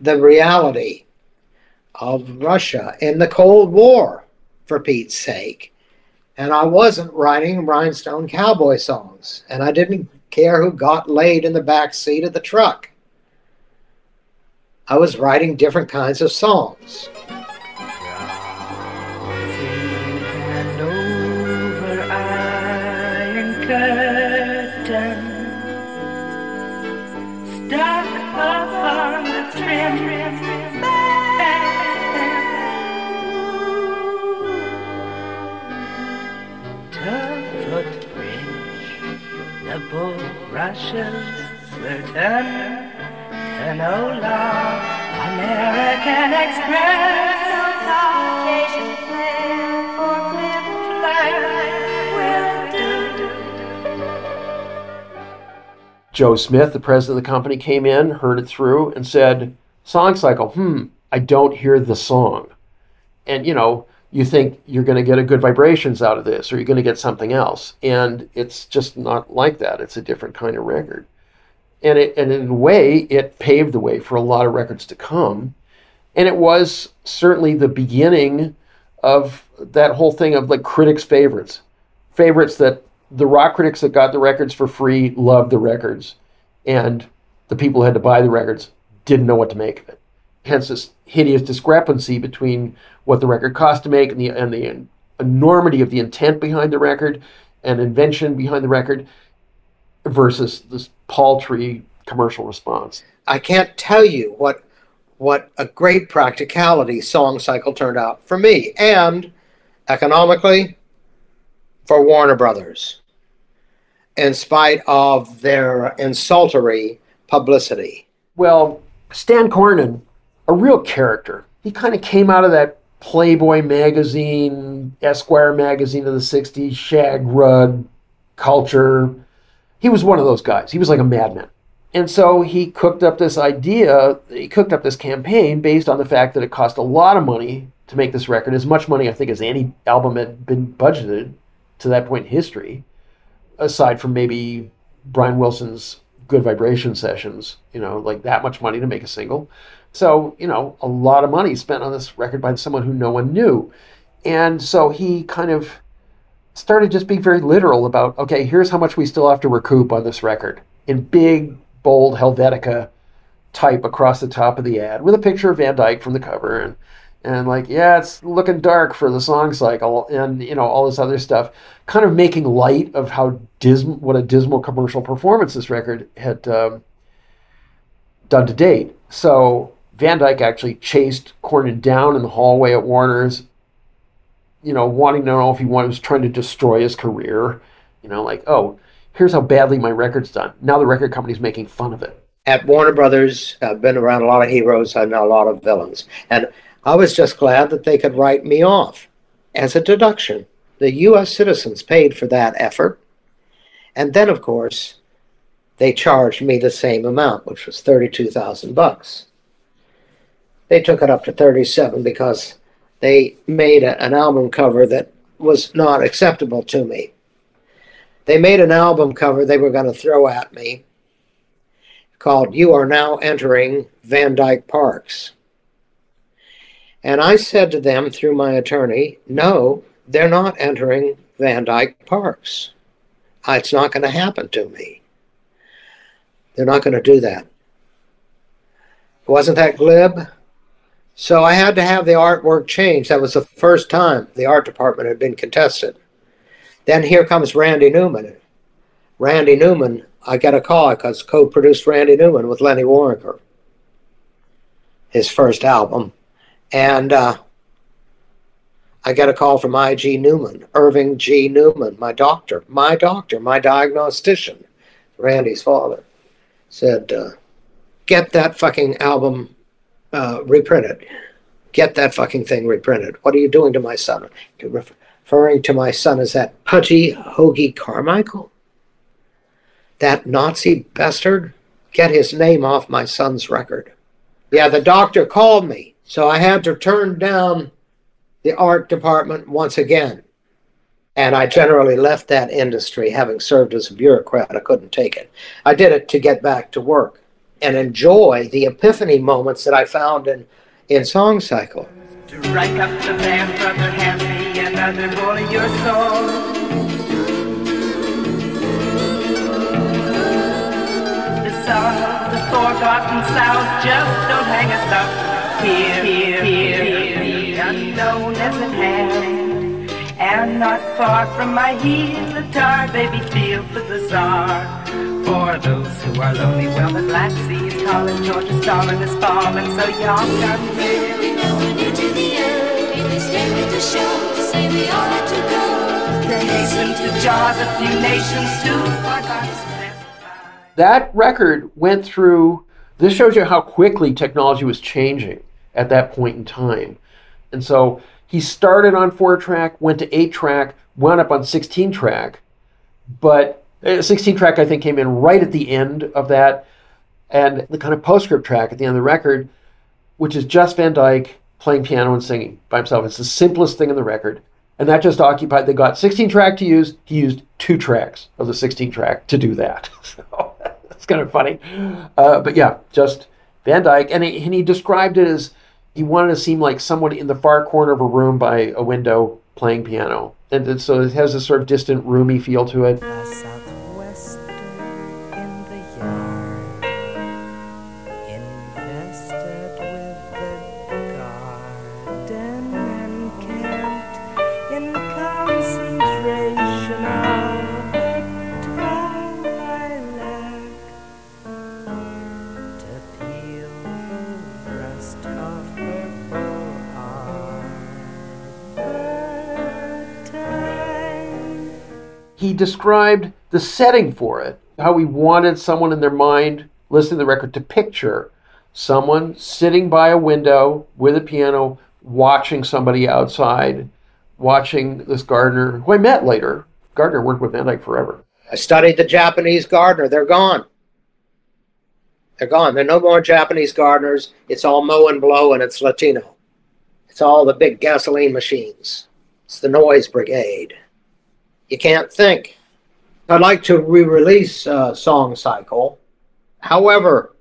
the reality of Russia in the Cold War, for Pete's sake. And I wasn't writing rhinestone cowboy songs, and I didn't care who got laid in the back seat of the truck. I was writing different kinds of songs. Footbridge, the bulrushes, certain, canola, American Express. Joe Smith, the president of the company, came in, heard it through, and said, Song cycle, hmm, I don't hear the song. And, you know, you think you're going to get a good vibrations out of this or you're going to get something else. And it's just not like that. It's a different kind of record. And, it, and in a way, it paved the way for a lot of records to come. And it was certainly the beginning of that whole thing of like critics' favorites. Favorites that the rock critics that got the records for free loved the records. And the people who had to buy the records didn't know what to make of it. Hence this hideous discrepancy between what the record cost to make and the and the enormity of the intent behind the record and invention behind the record versus this paltry commercial response. I can't tell you what what a great practicality song cycle turned out for me and economically for Warner Brothers in spite of their insultory publicity. Well, Stan Cornyn, a real character. He kind of came out of that Playboy magazine, Esquire magazine of the 60s, shag rug culture. He was one of those guys. He was like a madman. And so he cooked up this idea, he cooked up this campaign based on the fact that it cost a lot of money to make this record, as much money, I think, as any album had been budgeted to that point in history, aside from maybe Brian Wilson's Good Vibration sessions, you know, like that much money to make a single. So, you know, a lot of money spent on this record by someone who no one knew. And so he kind of started just being very literal about, okay, here's how much we still have to recoup on this record in big, bold Helvetica type across the top of the ad with a picture of Van Dyke from the cover and and like, yeah, it's looking dark for the song cycle and you know, all this other stuff, kind of making light of how dismal what a dismal commercial performance this record had um, done to date. So Van Dyke actually chased Cornyn down in the hallway at Warner's, you know, wanting to know if he was trying to destroy his career. You know, like, oh, here's how badly my record's done. Now the record company's making fun of it. At Warner Brothers, I've been around a lot of heroes, know a lot of villains. And I was just glad that they could write me off as a deduction. The U.S. citizens paid for that effort. And then, of course, they charged me the same amount, which was 32,000 bucks. They took it up to 37 because they made a, an album cover that was not acceptable to me. They made an album cover they were going to throw at me called You Are Now Entering Van Dyke Parks. And I said to them through my attorney, no, they're not entering Van Dyke Parks. Uh, it's not going to happen to me. They're not going to do that. Wasn't that glib? So I had to have the artwork changed. That was the first time the art department had been contested. Then here comes Randy Newman. Randy Newman, I get a call because co-produced Randy Newman with Lenny Waronker, his first album, and uh, I get a call from I.G. Newman, Irving G. Newman, my doctor, my doctor, my diagnostician, Randy's father, said, uh, "Get that fucking album uh, reprinted. Get that fucking thing reprinted. What are you doing to my son?" Referring to my son as that pudgy Hoagy Carmichael, that Nazi bastard. Get his name off my son's record. Yeah, the doctor called me, so I had to turn down the art department once again. And I generally left that industry having served as a bureaucrat. I couldn't take it. I did it to get back to work and enjoy the epiphany moments that I found in, in Song Cycle. Up the band, brother, hand me another of your soul. The the forgotten south, just don't hang us up. Here, here, here, here, unknown. And not far from my heel, the tar baby feel for the czar. For those who are lonely, well, the Black Sea is calling, Georgia Stalin is falling, so y'all got me. We know to the the say we go. They hasten to to that record went through this shows you how quickly technology was changing at that point in time and so he started on four track went to eight track wound up on 16 track. But uh, 16 track i think came in right at the end of that. And the kind of postscript track at the end of the record which is just van dyke playing piano and singing by himself. It's the simplest thing in the record. And that just occupied they got 16 track to use. He used two tracks of the 16 track to do that. So that's kind of funny. Uh, but yeah just van dyke. And he, and he described it as he wanted to seem like someone in the far corner of a room by a window playing piano. And so it has this sort of distant roomy feel to it described the setting for it, how he wanted someone in their mind listening to the record to picture someone sitting by a window with a piano watching somebody outside, watching this gardener who I met later. Gardner worked with Van Dyke forever. I studied the Japanese gardener. They're gone. They're gone. There are no more Japanese gardeners. It's all mow and blow and it's Latino. It's all the big gasoline machines. It's the noise brigade. You can't think. I'd like to re release uh, Song Cycle. However,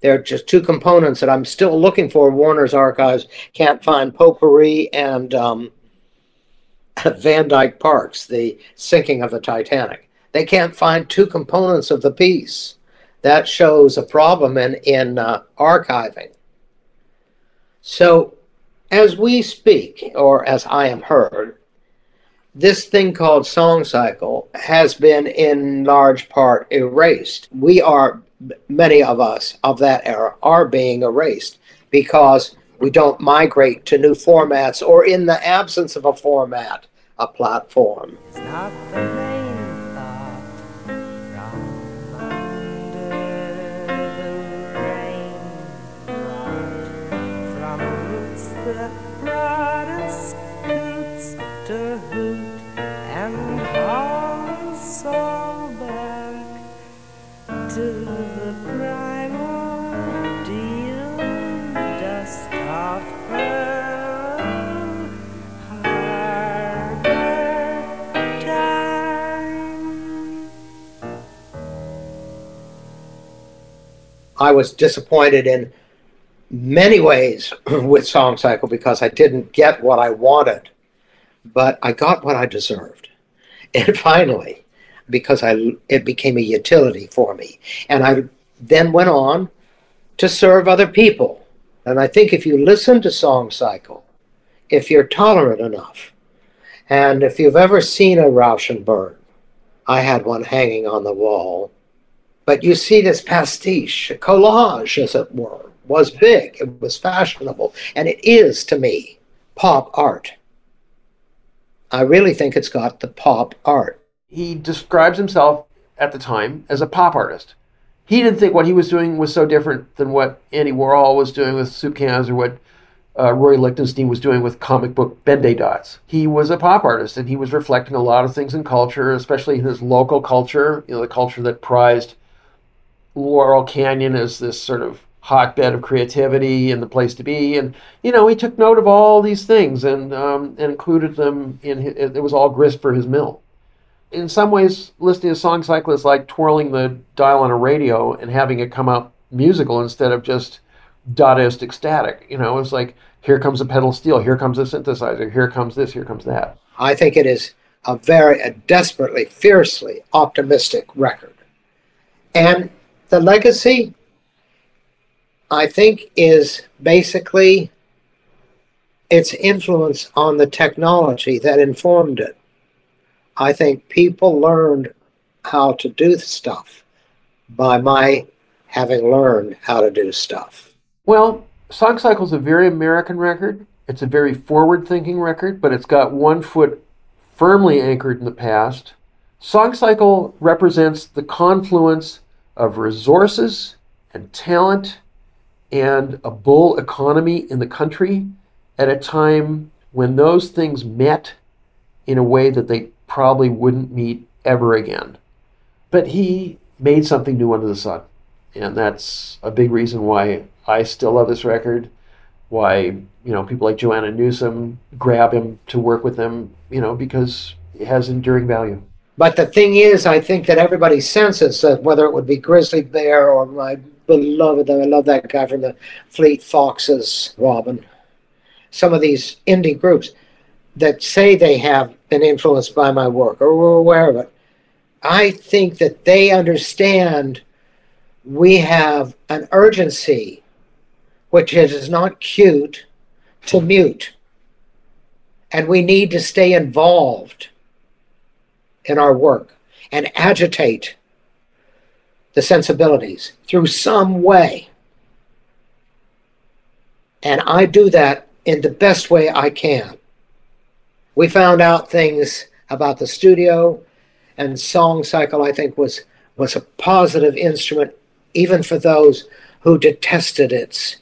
there are just two components that I'm still looking for. Warner's archives can't find Potpourri and um, Van Dyke Parks, the sinking of the Titanic. They can't find two components of the piece. That shows a problem in, in uh, archiving. So, as we speak, or as I am heard, this thing called Song Cycle has been in large part erased. We are many of us of that era are being erased because we don't migrate to new formats or in the absence of a format, a platform. To the primal deal dust of time. I was disappointed in many ways with Song Cycle because I didn't get what I wanted, but I got what I deserved. And finally, because I it became a utility for me, and I then went on to serve other people. And I think if you listen to Song Cycle, if you're tolerant enough, and if you've ever seen a Rauschenberg, I had one hanging on the wall but you see this pastiche, a collage, as it were, was big, it was fashionable, and it is to me pop art. I really think it's got the pop art. He describes himself at the time as a pop artist. He didn't think what he was doing was so different than what Andy Warhol was doing with soup cans or what uh, Roy Lichtenstein was doing with comic book Ben-Day dots. He was a pop artist and he was reflecting a lot of things in culture, especially in his local culture, you know, the culture that prized Laurel Canyon as this sort of hotbed of creativity and the place to be. And you know, he took note of all these things and um, and included them in. His, it was all grist for his mill. In some ways, listening to Song Cycle is like twirling the dial on a radio and having it come out musical instead of just Dadaistic static. You know, it's like here comes a pedal steel, here comes a synthesizer, here comes this, here comes that. I think it is a very, a desperately, fiercely optimistic record. And the legacy, I think, is basically its influence on the technology that informed it. I think people learned how to do stuff by my having learned how to do stuff. Well, Song Cycle is a very American record. It's a very forward thinking record, but it's got one foot firmly anchored in the past. Song Cycle represents the confluence of resources and talent and a bull economy in the country at a time when those things met in a way that they probably wouldn't meet ever again. But he made something new under the sun. And that's a big reason why I still love this record, why, you know, people like Joanna Newsom grab him to work with them, you know, because it has enduring value. But the thing is, I think that everybody senses that whether it would be Grizzly Bear or my beloved, I love that guy from the Fleet Foxes, Robin, some of these indie groups that say they have been influenced by my work or were aware of it. I think that they understand we have an urgency, which is not cute, to mute. And we need to stay involved in our work and agitate the sensibilities through some way. And I do that in the best way I can. We found out things about the studio and song cycle I think was was a positive instrument even for those who detested its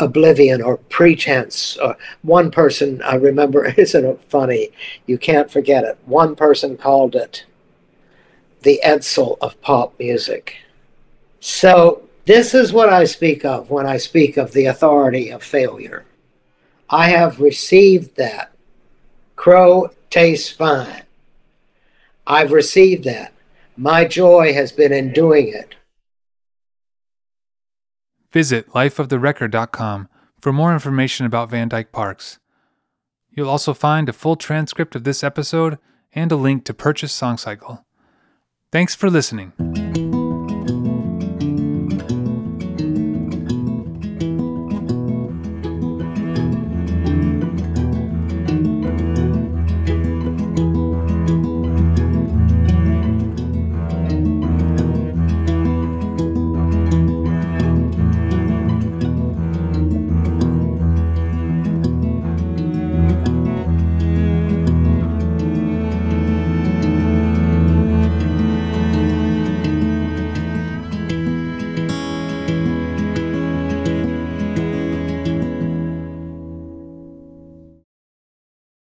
oblivion or pretense. Or one person I remember, isn't it funny? You can't forget it. One person called it the Edsel of pop music. So this is what I speak of when I speak of the authority of failure. I have received that. Crow tastes fine. I've received that. My joy has been in doing it. Visit lifeoftherecord.com for more information about Van Dyke Parks. You'll also find a full transcript of this episode and a link to purchase Song Cycle. Thanks for listening.